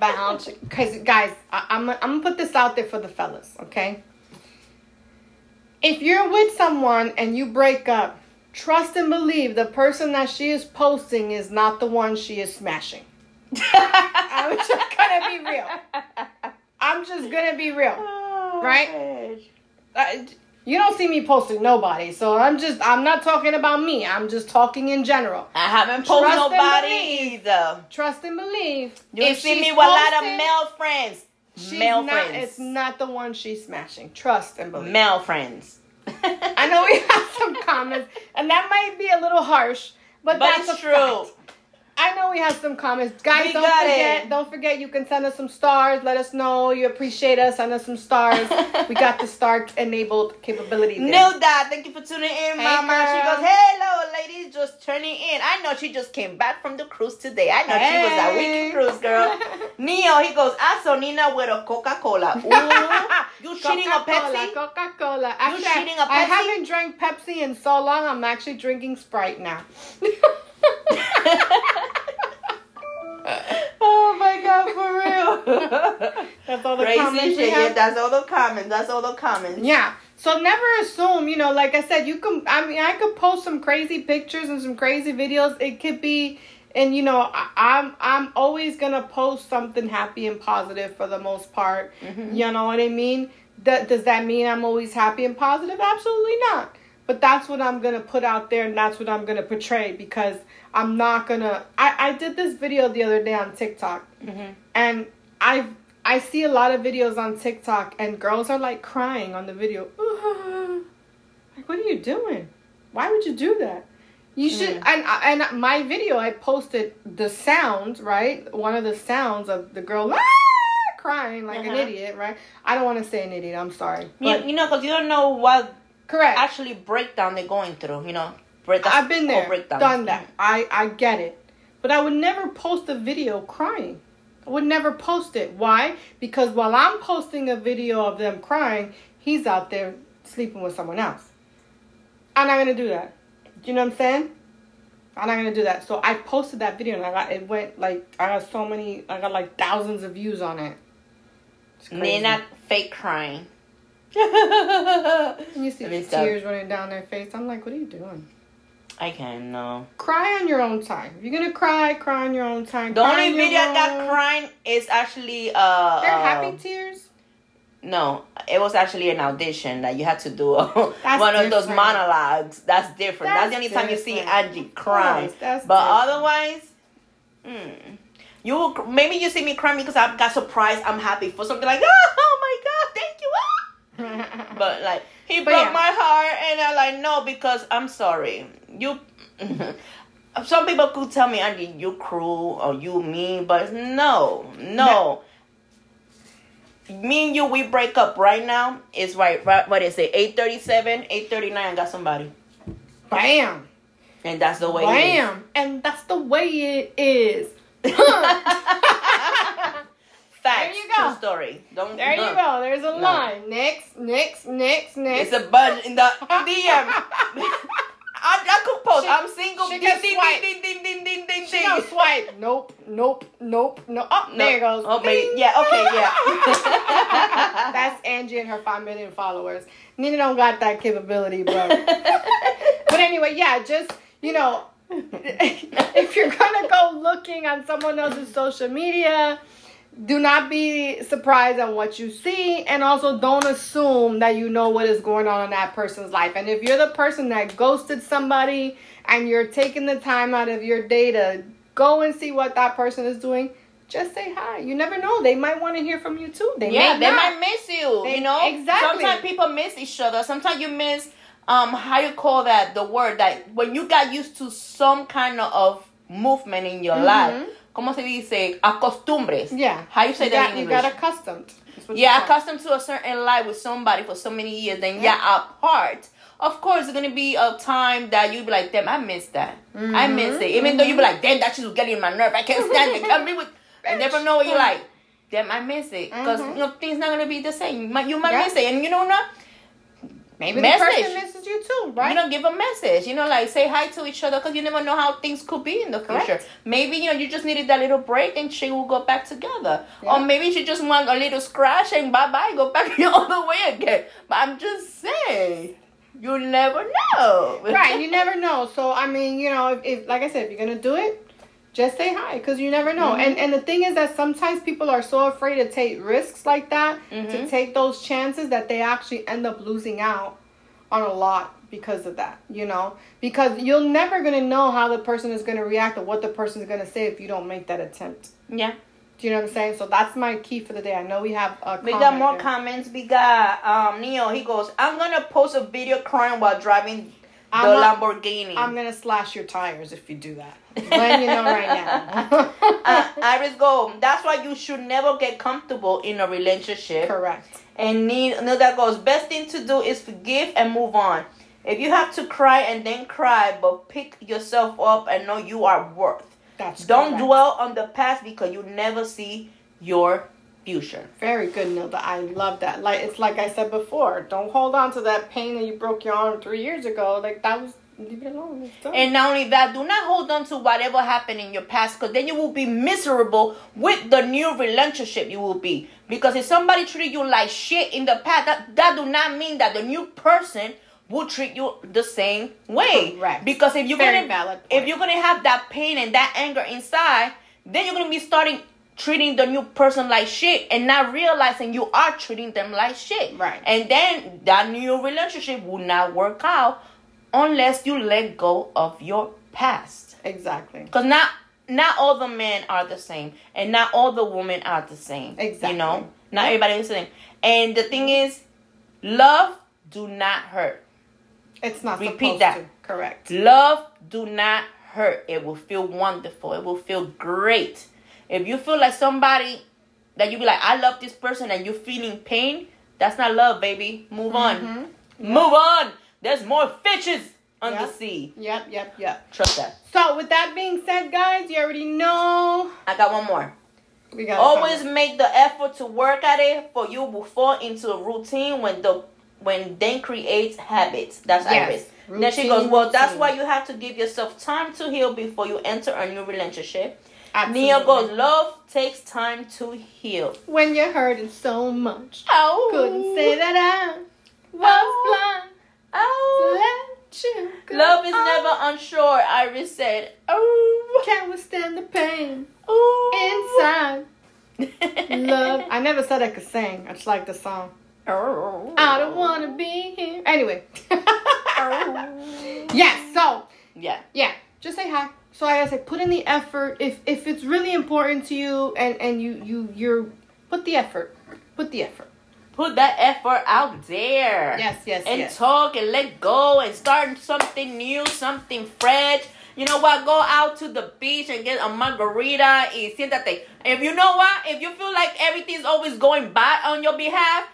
Bow because guys I, I'm, I'm gonna put this out there for the fellas okay? If you're with someone and you break up trust and believe the person that she is posting is not the one she is smashing. I'm just gonna be real. I'm just gonna be real oh, Right? I- you don't see me posting nobody so i'm just i'm not talking about me i'm just talking in general I haven't posted Trust nobody either. trust and believe You If see me with a lot of male friends. Male not, friends. It's not the one she's smashing. Trust and believe. male friends. I know we have some comments, and that might be a little harsh, but, But that's true. fact. I know we have some comments, guys. We don't forget. it. Don't forget. You can send us some stars. Let us know you appreciate us. Send us some stars. we got the star enabled capability. There. Knew that. Thank you for tuning in, Hey, Mama. She goes, "Hello, ladies, just turning in." I know she just came back from the cruise today. I know she was a Hey. weekend cruise girl. Neo, he goes, ah, "I saw Nina with a Coca Cola." Ooh, you shitting a Coca-Cola, Pepsi? Coca-Cola. Actually, I- shitting a Pepsi? I haven't drank Pepsi in so long. I'm actually drinking Sprite now. God, for real. That's all the Crazy comments shit. Yeah, that's all the comments. That's all the comments. Yeah. So never assume, you know, like I said, you can I mean I could post some crazy pictures and some crazy videos. It could be and you know, I, I'm I'm always gonna post something happy and positive for the most part. Mhm. You know what I mean? That does that mean I'm always happy and positive? Absolutely not. But that's what I'm gonna put out there and that's what I'm gonna portray because I'm not gonna I, I did this video the other day on TikTok Mhm. and I I see a lot of videos on TikTok and girls are like crying on the video. Like, what are you doing? Why would you do that? You should Mm. and and my video I posted the sounds right, one of the sounds of the girl "Ah!" crying like an Uh-huh. idiot, right? I don't want to say an idiot. I'm sorry, You, but you know, because you don't know what correct. actually breakdown they're going through. You know, break, that's I've been there, breakdowns. done that. I I get it, but I would never post a video crying. I would never post it. Why? Because while I'm posting a video of them crying, he's out there sleeping with someone else. I'm not gonna do that. Do you know what I'm saying? I'm not gonna do that. So I posted that video and I got it went like I got so many. I got like thousands of views on it. It's And they're not fake crying. And you see the tears running down their face. I'm like, what are you doing? I can't no. Cry on your own time. If you're gonna cry, cry on your own time. The Cry only video I got crying is actually uh, They're uh, happy tears. No, it was actually an audition that you had to do one of those monologues. That's different. That's, That's the only time you see. Angie crying. that's but different. otherwise, mm, you will, maybe you see me crying because I got surprised. I'm happy for something like oh my god, thank you. ah." But like he broke yeah. my heart, and I'm like no because I'm sorry. You. Some people could tell me, Andy, you cruel or you mean, but no, no. Me and you, we break up right now. It's right, right what is it? Eight thirty-seven, eight thirty-nine. Got somebody, Bam. and that's the way. it is. Bam. And that's the way it is. Facts. There you go. True story. Don't. There you don't- go. There's a line. Next, next, next, next. It's a bunch in the DM. I, I could post. She- I'm single. she Ding, can ding, swipe. ding, ding, ding, ding, ding, She ding. swipe. Nope, nope, nope, nope. Oh, No. there it goes. Oh, maybe. Yeah. Okay. Yeah. That's Angie and her five million followers. Nina don't got that capability, but but anyway, yeah, just you know, if you're gonna go looking on someone else's social media, do not be surprised on what you see, and also don't assume that you know what is going on in that person's life. And if you're the person that ghosted somebody and you're taking the time out of your day to go and see what that person is doing. Just say hi. You never know. They might want to hear from you too. They yeah, may they might miss you. They- you know, exactly. Sometimes people miss each other. Sometimes you miss um how you call that the word that when you got used to some kind of movement in your Mhm. life. ¿Cómo se dice? Acostumbres. Yeah. How you say that got, in You got accustomed. You yeah, call it. accustomed to a certain life with somebody for so many years, then yeah, apart. Of course, there's gonna be a time that you be like, damn, I miss that. I miss it. Even though you be like, damn, that shit was getting my nerve. I can't stand it. Come me with. And never know what you're like. Damn, I miss it because Mhm. you know things not gonna be the same. You might, you might Yeah. miss it, and you know what? Maybe Message. the person misses you too, right? You know, give a message. You know, like say hi to each other because you never know how things could be in the future. Correct. Maybe you know you just needed that little break and she will go back together, Yeah. or maybe she just want a little scratch and bye bye, go back the other way again. But I'm just saying, you never know. right. You never know. So I mean, you know, if, if like I said, if you're gonna do it, just say hi because you never know. Mhm. And and the thing is that sometimes people are so afraid to take risks like that, to Mhm. take those chances that they actually end up losing out on a lot because of that. You know, because you're never gonna know how the person is gonna react or what the person is gonna say if you don't make that attempt. yeah. Do you know what I'm saying? So that's my key for the day. I know we have a We got more there. comments. We got um Neo. He goes, I'm gonna post a video crying while driving the I'm not- Lamborghini. I'm gonna slash your tires if you do that. Letting you know right now. uh, Iris go. That's why you should never get comfortable in a relationship. Correct. And Nilda goes. Best thing to do is forgive and move on. If you have to cry and then cry, but pick yourself up and know you are worth. That's Don't correct. dwell on the past because you never see your future. Very good, Nilda. I love that. Like it's like I said before. Don't hold on to that pain that you broke your arm three years ago. Like that was leave it alone. And not only that, do not hold on to whatever happened in your past because then you will be miserable with the new relationship you will be. Because if somebody treated you like shit in the past, that, that do not mean that the new person will treat you the same way. Correct. Because if you're Very gonna if you're gonna have that pain and that anger inside, then you're gonna be starting treating the new person like shit and not realizing you are treating them like shit. Right. And then that new relationship will not work out unless you let go of your past. exactly. Because not not all the men are the same, and not all the women are the same. Exactly. You know, not everybody is the same. And the thing is, love do not hurt. It's not Repeat that. to. Correct. Love do not hurt. It will feel wonderful. It will feel great. If you feel like somebody that you be like, I love this person, and you're feeling pain, that's not love, baby. Move on. Mhm. Move on. There's more fishes on the sea. Yep. Yep. Yep. Trust that. So with that being said, guys, you already know I got one more. we got Always make the effort to work at it, for you will fall into a routine when the when then creates habits. That's Yes. Iris. Then she goes, Routine, Well, that's why you have to give yourself time to heal before you enter a new relationship. Absolutely. Nia goes, Love takes time to heal. when you're hurting so much. Oh, Couldn't say that I was Oh. blind. Oh, Sugar. Love is Oh, never unsure, Iris said. Oh, Can't withstand the pain oh. inside. Love. I never said I could sing. I just like the song. Oh. I don't want to be here. Anyway. Oh. yes. So Yeah. yeah, just say hi. So like I said, put in the effort. If if it's really important to you, and and you you you're put the effort. Put the effort. Put that effort out there. Yes, yes, and yes. talk and let go and start something new, something fresh. You know what? Go out to the beach and get a margarita y siéntate. If you know what, if you feel like everything's always going bad on your behalf,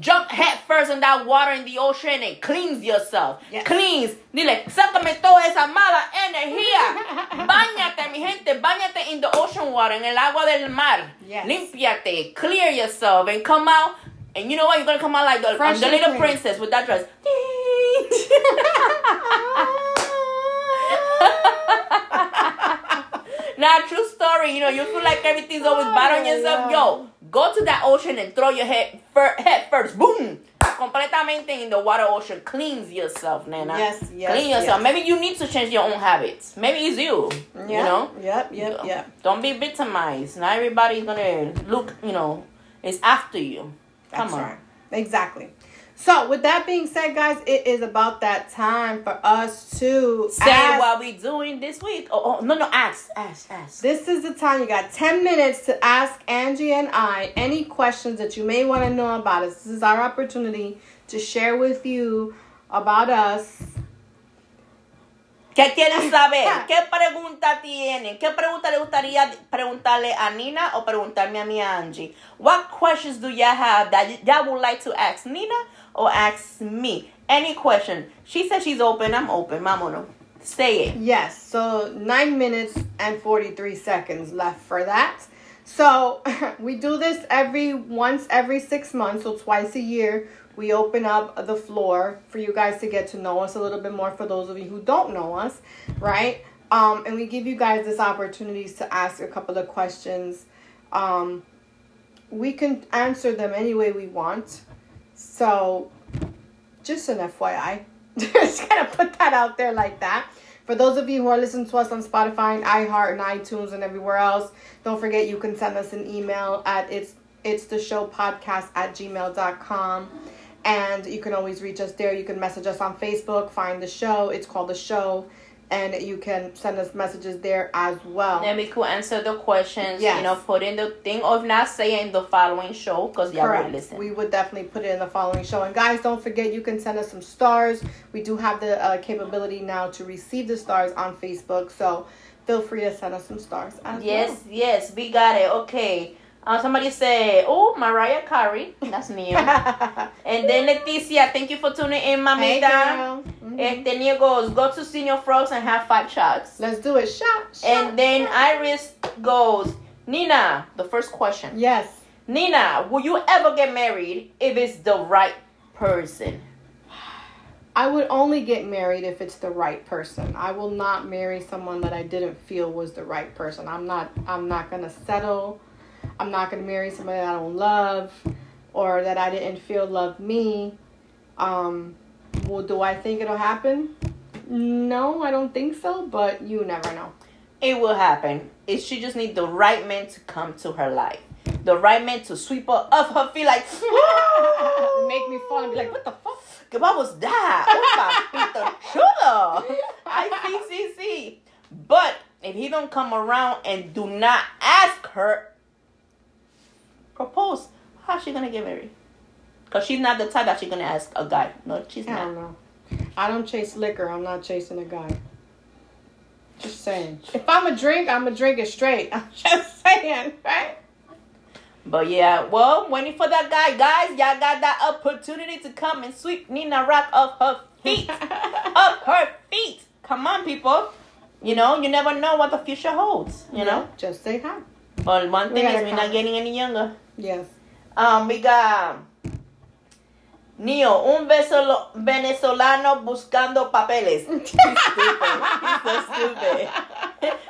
jump head first in that water in the ocean and cleanse yourself. Yes. Cleanse. Dile, sácame toda esa mala energía. Báñate, mi gente. Báñate in the ocean water, en el agua del mar. Yes. Limpiate. Clear yourself and come out. And you know what? You're going to come out like the, um, the little clean. princess with that dress. Now, true story. You know, you feel like everything's always bad on Oh, yourself. Yo, go to that ocean and throw your head, fir- head first. Boom. Completamente in the water ocean. Cleanse yourself, Nana. Yes, yes, Clean yourself. yes. Maybe you need to change your own habits. Maybe it's you. You know? Yep. Yep. Yep. Don't be victimized. Not everybody's gonna look, you know, is after you. Come That's on. right. Exactly. So, with that being said, guys, it is about that time for us to Say ask- what we doing this week. Oh, oh no, no, ask, ask, ask. This is the time you got 10 minutes to ask Angie and I any questions that you may want to know about us. This is our opportunity to share with you about us. ¿Qué quieren saber? ¿Qué pregunta tienen? ¿Qué pregunta le gustaría preguntarle a Nina o preguntarme a mi Angie? What questions do y'all have that y'all would like to ask Nina or ask me? Any question. She said she's open. I'm open. Vámonos. Say it. Yes, so 9 minutes and 43 seconds left for that. So, we do this every once every 6 months, so twice a year. We open up the floor for you guys to get to know us a little bit more for those of you who don't know us, right? Um, and we give you guys this opportunities to ask a couple of questions. Um, we can answer them any way we want. So, just an FYI. just gonna put that out there like that. For those of you who are listening to us on Spotify and iHeart and iTunes and everywhere else, don't forget you can send us an email at it's it's the show podcast at gmail.com. And you can always reach us there. You can message us on Facebook, find the show. It's called the show. And you can send us messages there as well. And we could answer the questions. Yes. You know, put in the thing, or if not, say it in the following show because y'all Correct. listen. We would definitely put it in the following show. And guys, don't forget you can send us some stars. We do have the uh, capability now to receive the stars on Facebook, so feel free to send us some stars. As Yes, yes, we got it. Okay. Uh, somebody said, "Oh, Mariah Carey." That's new. and then Leticia, thank you for tuning in, hey, mamita. girl. Mhm. Este Neo goes, "Go to Señor Frog's and have five shots." Let's do it. Shot. shot And then shot. Iris goes, "Nina, the first question. Yes. Nina, will you ever get married if it's the right person?" I would only get married if it's the right person. I will not marry someone that I didn't feel was the right person. I'm not I'm not going to settle. I'm not going to marry somebody that I don't love or that I didn't feel loved me. Um well, do I think it'll happen? No, I don't think so, but you never know. It will happen. It she just need the right man to come to her life. The right man to sweep her off her feet like Make me fall and be like, "What the fuck?" ¿Qué what was that? Oh, papito chulo. I see, see, see. But if he don't come around and do not ask her, propose, how's she gonna get married? Because she's not the type that she's gonna ask a guy. No, she's I don't not. know. I don't chase liquor. I'm not chasing a guy. Just saying. If I'm a drink, I'm a drink it straight. I'm just saying, right? But yeah, well, waiting for that guy, guys. Y'all got that opportunity to come and sweep Nina Rock off her feet. off her feet. Come on, people. You know, you never know what the future holds. You know. Just say hi. Well, one We thing gotta is we're not getting any younger. Yes. Um, we got Neo, un venezolano buscando papeles. He's stupid. He's so stupid.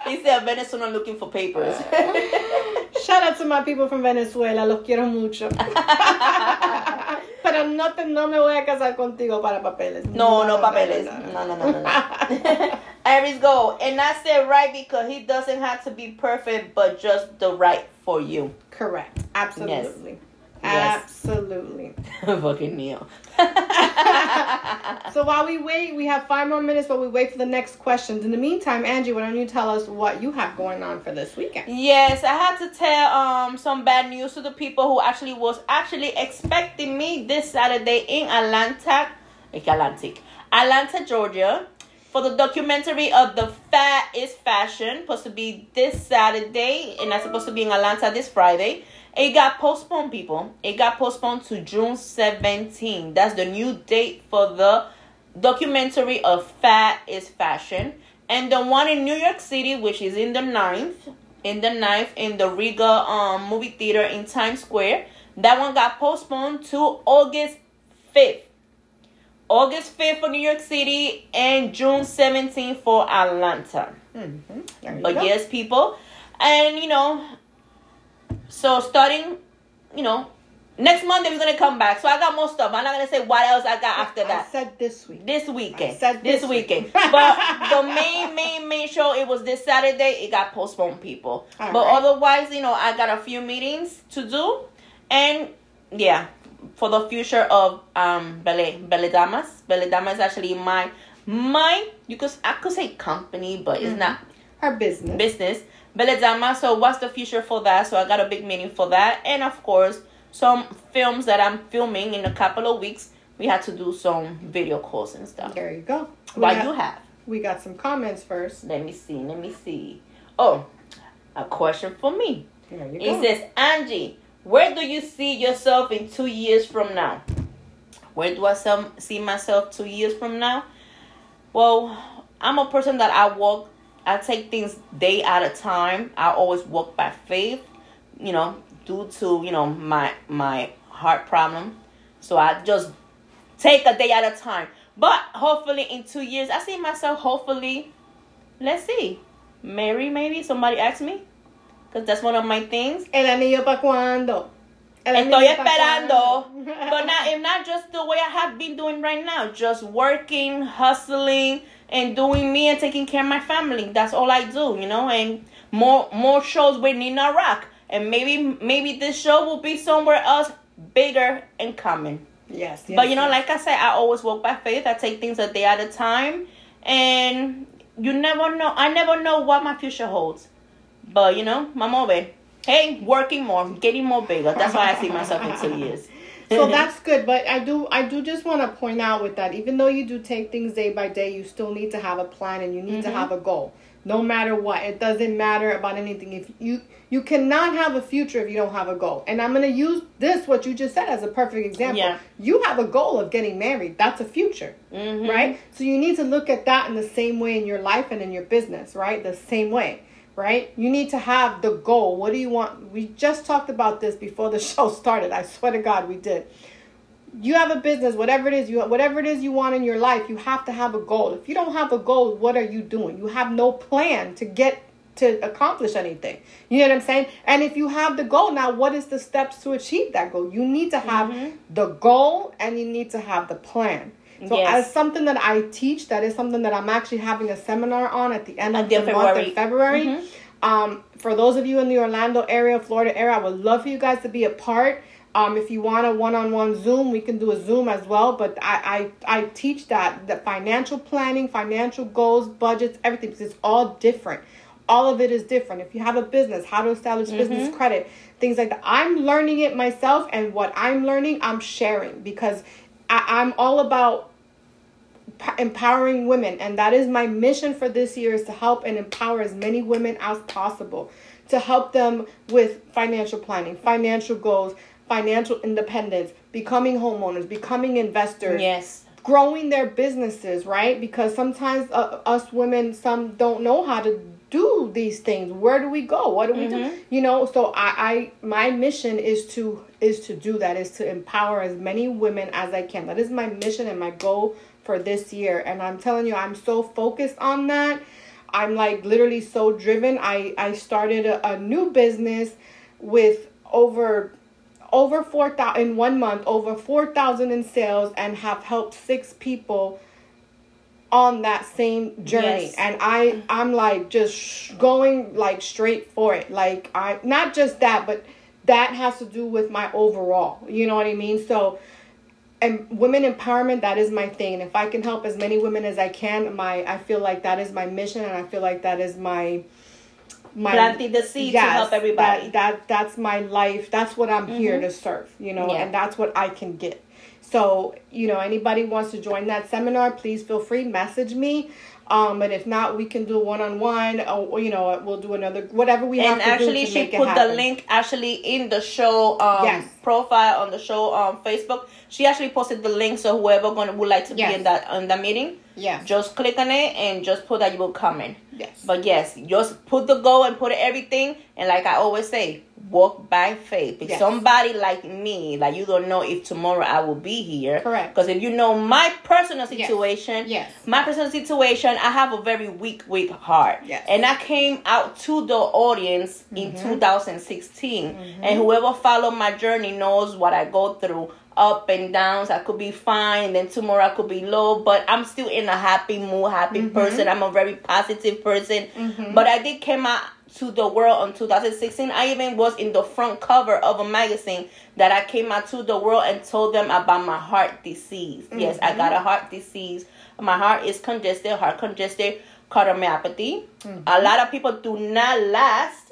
he said Venezuelan looking for papers. Shout out to my people from Venezuela. Los quiero mucho. Pero no, te, no me voy a casar contigo para papeles. No, no, papeles. No, no, no, no. no. Iris go. And I said right because he doesn't have to be perfect, but just the right for you. Correct. Absolutely. Yes. Yes. Absolutely. Fucking Neo. so while we wait, we have five more minutes while we wait for the next questions. In the meantime, Angie, why don't you tell us what you have going on for this weekend? Yes, I had to tell um some bad news to the people who actually was actually expecting me this Saturday in Atlanta, Atlantic, Atlanta, Georgia, for the documentary of the Fat is Fashion, supposed to be this Saturday, and that's supposed to be in Atlanta this Friday. It got postponed, people. It got postponed to June 17. That's the new date for the documentary of Fat is Fashion. And the one in New York City, which is in the 9th, in the 9th, in the Regal um, movie theater in Times Square, that one got postponed to August 5th. August 5th for New York City and June 17th for Atlanta. Mm-hmm. But go. yes, people. And you know, so starting, you know, next Monday we're gonna come back. So I got more stuff. I'm not gonna say what else I got after that. I said this week. This weekend. I said this, this weekend. Week. but the main, main, main show it was this Saturday. It got postponed, people. All but right. otherwise, you know, I got a few meetings to do, and yeah, for the future of um Belle Belle Damas. Belle Damas is actually my my you could I could say company, but it's mm-hmm. not her business. Business Belezama. So what's the future for that? So I got a big meeting for that, and of course some films that I'm filming in a couple of weeks. We had to do some video calls and stuff. There you go. What you have? We got some comments first. Let me see. Let me see. Oh, a question for me. There you it go. says, Angie, where do you see yourself in two years from now? Where do I see myself two years from now? Well, I'm a person that I walk I take things day at a time. I always walk by faith, you know, due to, you know, my my heart problem. So I just take a day at a time. But hopefully in two years, I see myself hopefully, let's see, marry maybe. Somebody ask me. Because that's one of my things. El anillo pa' cuando. Estoy esperando. but not, if not just the way I have been doing right now. Just working, hustling, and doing me and taking care of my family. That's all I do, you know. And more more shows with Nina Rock, and maybe maybe this show will be somewhere else bigger and coming. Yes, yes but you know, yes. like I said, I always walk by faith. I take things a day at a time, and you never know. I never know what my future holds. But you know, Mama, hey, working more, getting more bigger. That's why I see myself in two years. So that's good but i do i do just want to point out with that even though you do take things day by day you still need to have a plan and you need mm-hmm. to have a goal. No matter what it doesn't matter about anything. If you you cannot have a future if you don't have a goal. And i'm going to use this what you just said as a perfect example. Yeah. you have a goal of getting married. That's a future mm-hmm. right? So you need to look at that in the same way in your life and in your business right? The same way right? You need to have the goal. What do you want? We just talked about this before the show started. I swear to God, we did. You have a business, whatever it is, you whatever it is you want in your life, you have to have a goal. If you don't have a goal, what are you doing? You have no plan to get to accomplish anything. You know what I'm saying? And if you have the goal, now what is the steps to achieve that goal? You need to have mm-hmm. the goal and you need to have the plan. So yes. as something that I teach, that is something that I'm actually having a seminar on at the end of the February. month in February. Mm-hmm. Um, for those of you in the Orlando area, Florida area, I would love for you guys to be a part. Um, if you want a one-on-one Zoom, we can do a Zoom as well. But I, I, I teach that the financial planning, financial goals, budgets, everything because it's all different. All of it is different. If you have a business, how to establish mm-hmm. business credit, things like that. I'm learning it myself, and what I'm learning, I'm sharing because I, I'm all about empowering women and that is my mission for this year is to help and empower as many women as possible to help them with financial planning financial goals financial independence becoming homeowners becoming investors yes. growing their businesses right? Because sometimes uh, us women some don't know how to do these things where do we go what do we mm-hmm. do you know so I, I my mission is to is to do that is to empower as many women as i can that is my mission and my goal for this year. And I'm telling you, I'm so focused on that. I'm like literally so driven. I, I started a, a new business with over over 4,000 in one month, over 4,000 in sales and have helped six people on that same journey. Yes. and i i'm like just sh- going like straight for it. Like i not just that but that has to do with my overall. You know what i mean? So and women empowerment that is my thing. And if i can help as many women as i can my i feel like that is my mission and i feel like that is my my Planting the seed to help everybody. that, that that's my life. That's what i'm here mm-hmm. to serve you know? Yeah. and that's what i can get so you know anybody wants to join that seminar please feel free message me. Um but if not we can do one-on-one or you know we'll do another whatever we and have to actually do to she make put the link actually in the show um Yes. profile on the show on facebook she actually posted the link so whoever gonna would like to Yes. be in that on the meeting yeah, just click on it and just put that you will come in yes but yes just put the goal and put everything and like i always say walk by faith if Yes. somebody like me like you don't know if tomorrow i will be here Correct. because if you know my personal situation Yes. my personal situation i have a very weak weak heart Yes. and i came out to the audience in Mm-hmm. 2016 and whoever followed my journey knows what i go through up and downs i could be fine and then tomorrow i could be low but i'm still in a happy mood happy Mm-hmm. person. I'm a very positive person. Mm-hmm. But i did came out to the world in 2016 i even was in the front cover of a magazine that i came out to the world and told them about my heart disease. Yes i got a mm-hmm. heart disease. My heart is congested. Heart congested cardiomyopathy mm-hmm. a lot of people do not last.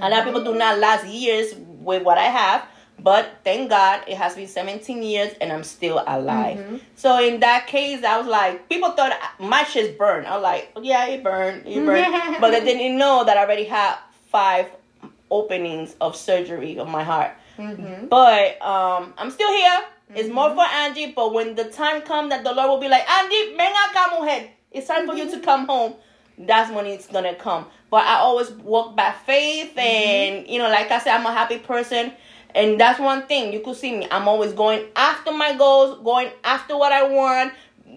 A lot of people do not last years with what I have, but thank God it has been 17 years and I'm still alive. Mm-hmm. So in that case, I was like, people thought my shit's burned. I was like, yeah, it burned, it burned, but they didn't know that I already had five openings of surgery on my heart. Mm-hmm. But um, I'm still here. It's more mm-hmm. for Angie, but when the time comes that the Lord will be like, Angie, ven acá, mujer. It's time for you to come home that's when it's gonna come. But I always walk by faith, and you know, like I said, I'm a happy person, and that's one thing you could see me. I'm always going after my goals, going after what I want.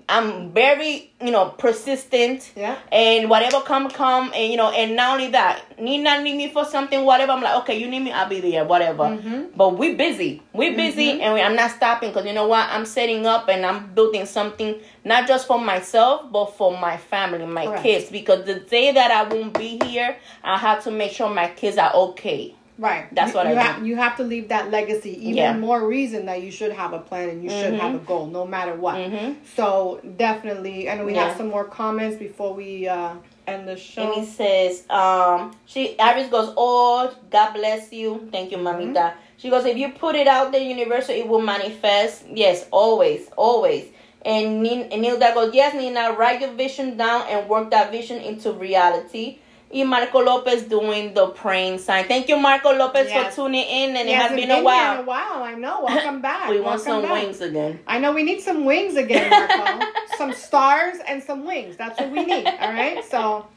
I'm very, you know, persistent. Yeah. And whatever come, come, and you know, and not only that, need not need me for something, whatever. I'm like, okay, you need me, I'll be there, whatever. Mm-hmm. But we busy, we busy, and we, I'm not stopping because you know what? I'm setting up and I'm building something not just for myself, but for my family, my Correct. kids. Because the day that I won't be here, I have to make sure my kids are okay. Right. That's you, what you I have. You have to leave that legacy. Even Yeah. more reason that you should have a plan and you should have a goal, no matter what. Mhm. So definitely, and we Yeah. have some more comments before we uh, end the show. He says, um, she Iris goes, Oh, God bless you. Thank you, Mm-hmm. Mamita. She goes, If you put it out there, universal, it will manifest. Yes, always, always. And, and Nilda goes, Yes, Nina, write your vision down and work that vision into reality. Y Marco Lopez doing the praying sign. Thank you, Marco Lopez, Yes. for tuning in. And it has it's been a while. a while. I know. Welcome back. We want Welcome some back. wings again. I know we need some wings again, Marco. some stars and some wings. That's what we need. All right. So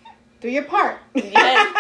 do your part. Yes.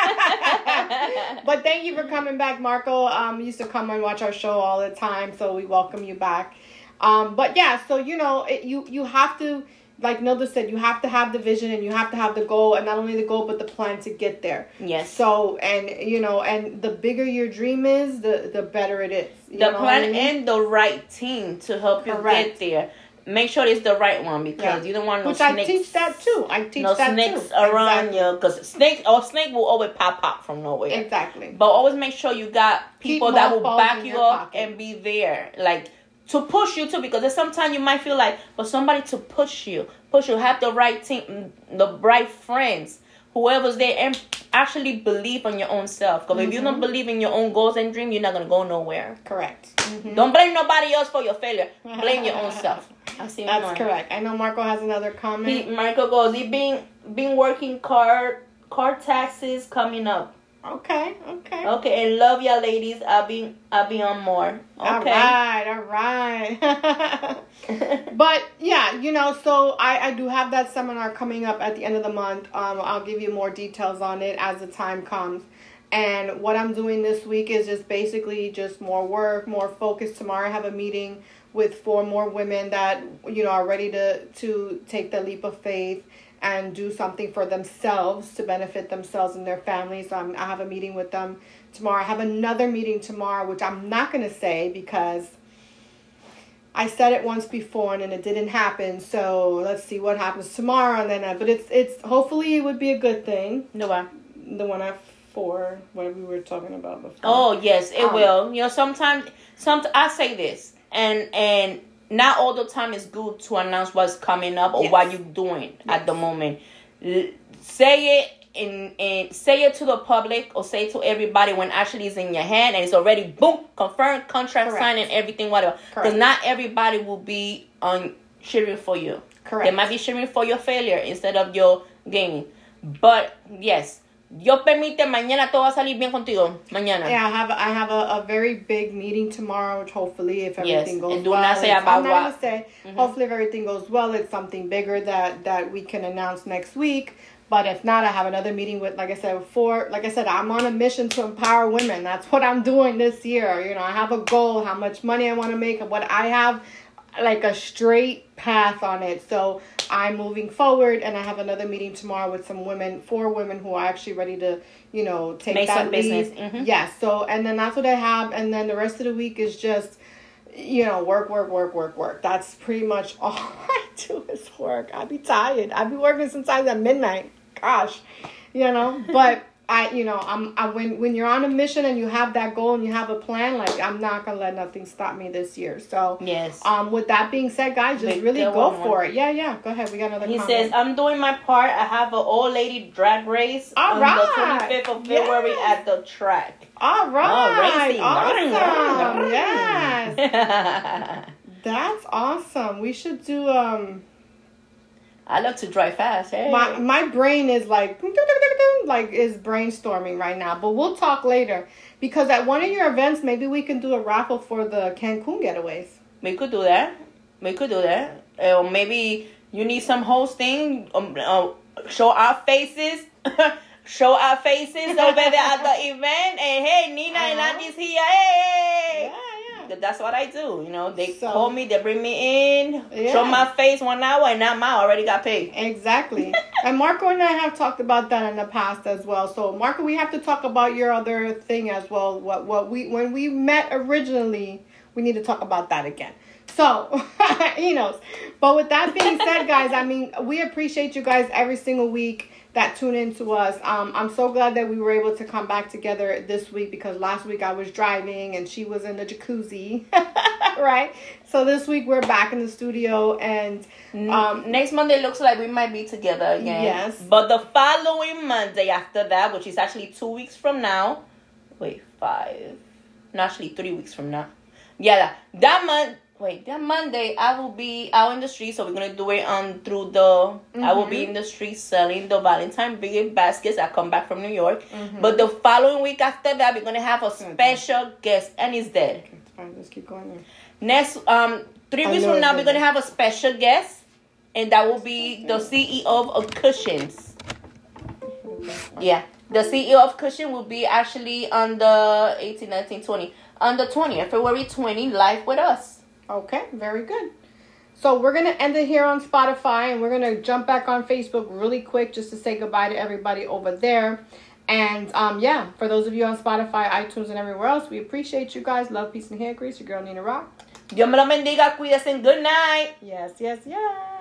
but thank you for coming back, Marco. Um, you used to come and watch our show all the time, so we welcome you back. Um, but yeah, so you know, it, you you have to, like Nilda said, you have to have the vision and you have to have the goal, and not only the goal but the plan to get there. Yes. So and you know, and the bigger your dream is, the the better it is. You the plan I mean? and the right team to help you get there. Make sure it's the right one because Yeah. you don't want no Which snakes. I teach that too. I teach no that snakes too. around Exactly. you because snake or snake will always pop up from nowhere. Exactly. But always make sure you got people that will back you up pocket. and be there, like to push you too. Because there's sometimes you might feel like, but somebody to push you, push you, have the right team, the right friends, whoever's there, and actually believe on your own self. Because if you Mm-hmm. don't believe in your own goals and dream you're not gonna go nowhere. Correct. Mhm. Don't blame nobody else for your failure. Blame your own self. I see That's mine. correct. I know Marco has another comment. He, Michael goes, he been been working car car taxes coming up. Okay, okay. Okay, and love ya ladies. I'll be I'll be on more. All Okay. right, all right. but yeah, you know, so I, I do have that seminar coming up at the end of the month. Um, I'll give you more details on it as the time comes. And what I'm doing this week is just basically just more work, more focus. Tomorrow I have a meeting with four more women that you know are ready to to take the leap of faith and do something for themselves to benefit themselves and their families. Um, I have a meeting with them tomorrow. I have another meeting tomorrow, which I'm not going to say because I said it once before and then it didn't happen. So let's see what happens tomorrow. And then, uh, but it's it's hopefully it would be a good thing. No one. The one at four, what we were talking about before. Oh yes, it Um, will. You know, sometimes, some I say this, and and not all the time is good to announce what's coming up or Yes. what you're doing at the moment. L- say it in and say it to the public or say it to everybody when actually it's in your hand and it's already boom confirmed contract Correct. signed and everything whatever. Because not everybody will be on cheering for you. Correct. They might be cheering for your failure instead of your gaining. But yes, Dios permite mañana todo va a salir bien contigo. Mañana. Yeah, I have I have a, a very big meeting tomorrow, which hopefully if everything Yes, goes and do well, not say about I'm not gonna say. Mm-hmm. Hopefully, if everything goes well, it's something bigger that that we can announce next week. But if not, I have another meeting with, like I said before, like I said, I'm on a mission to empower women. That's what I'm doing this year. You know, I have a goal, how much money I want to make, and what I have like a straight path on it. So I'm moving forward, and I have another meeting tomorrow with some women, four women who are actually ready to, you know, take Make that some business. lead. Mhm. Yes. So and then that's what I have, and then the rest of the week is just, you know, work, work, work, work, work. That's pretty much all I do is work. I'd be tired. I'd be working sometimes at midnight. Gosh, you know, but. I, you know, I'm, I, when, when you're on a mission and you have that goal and you have a plan, like, I'm not gonna let nothing stop me this year. So, Yes. um, with that being said, guys, just Wait, really go for more. it. Yeah, yeah. Go ahead. We got another. He comment. says, I'm doing my part. I have an old lady drag race All on right. the 25th of February Yes. at the track. "All right, racing. awesome, yes, that's awesome. We should do um." I love to drive fast. Hey. My my brain is like like is brainstorming right now, but we'll talk later because at one of your events, maybe we can do a raffle for the Cancun getaways. we could do that. We could do that. Uh, Or maybe you need some hosting. Um, uh, show our faces. show our faces over there at the event. And hey, Nina and Uh-huh. Andy's here. Hey. Yeah, yeah. That's what I do. You know, they So- call me, they bring me in, Yeah. show my face one hour, and now I already got paid. Exactly. and Marco and I have talked about that in the past as well. So Marco, we have to talk about your other thing as well. What what we when we met originally, we need to talk about that again. So he knows. But with that being said, guys, I mean we appreciate you guys every single week that tune in to us. Um, I'm so glad that we were able to come back together this week because last week I was driving and she was in the jacuzzi. right? So this week we're back in the studio and Um, um next Monday looks like we might be together again. Yes. But the following Monday after that, which is actually two weeks from now, wait, five, no, actually three weeks from now. Yeah, that, that month. Wait, that Monday I will be out in the street, so we're gonna do it on through the. I will be Mhm. in the street selling the Valentine big baskets. I come back from New York, Mhm. but the following week after that, we're gonna have a special guest, and he's dead. It's fine, just keep going there. Next, um, three I weeks from now, we're gonna have a special guest, and that will be the CEO of Cushions. Yeah, the CEO of Cushion will be actually on the 18, 19, 20, on the 20th, February 20, live with us. Okay, very good. So we're gonna end it here on Spotify, and we're gonna jump back on Facebook really quick just to say goodbye to everybody over there. And um, yeah, for those of you on Spotify, iTunes, and everywhere else, we appreciate you guys. Love, peace, and hair grease. Your girl Nina Rock. Dios me lo bendiga, cuídense, good night. Yes, yes, yes.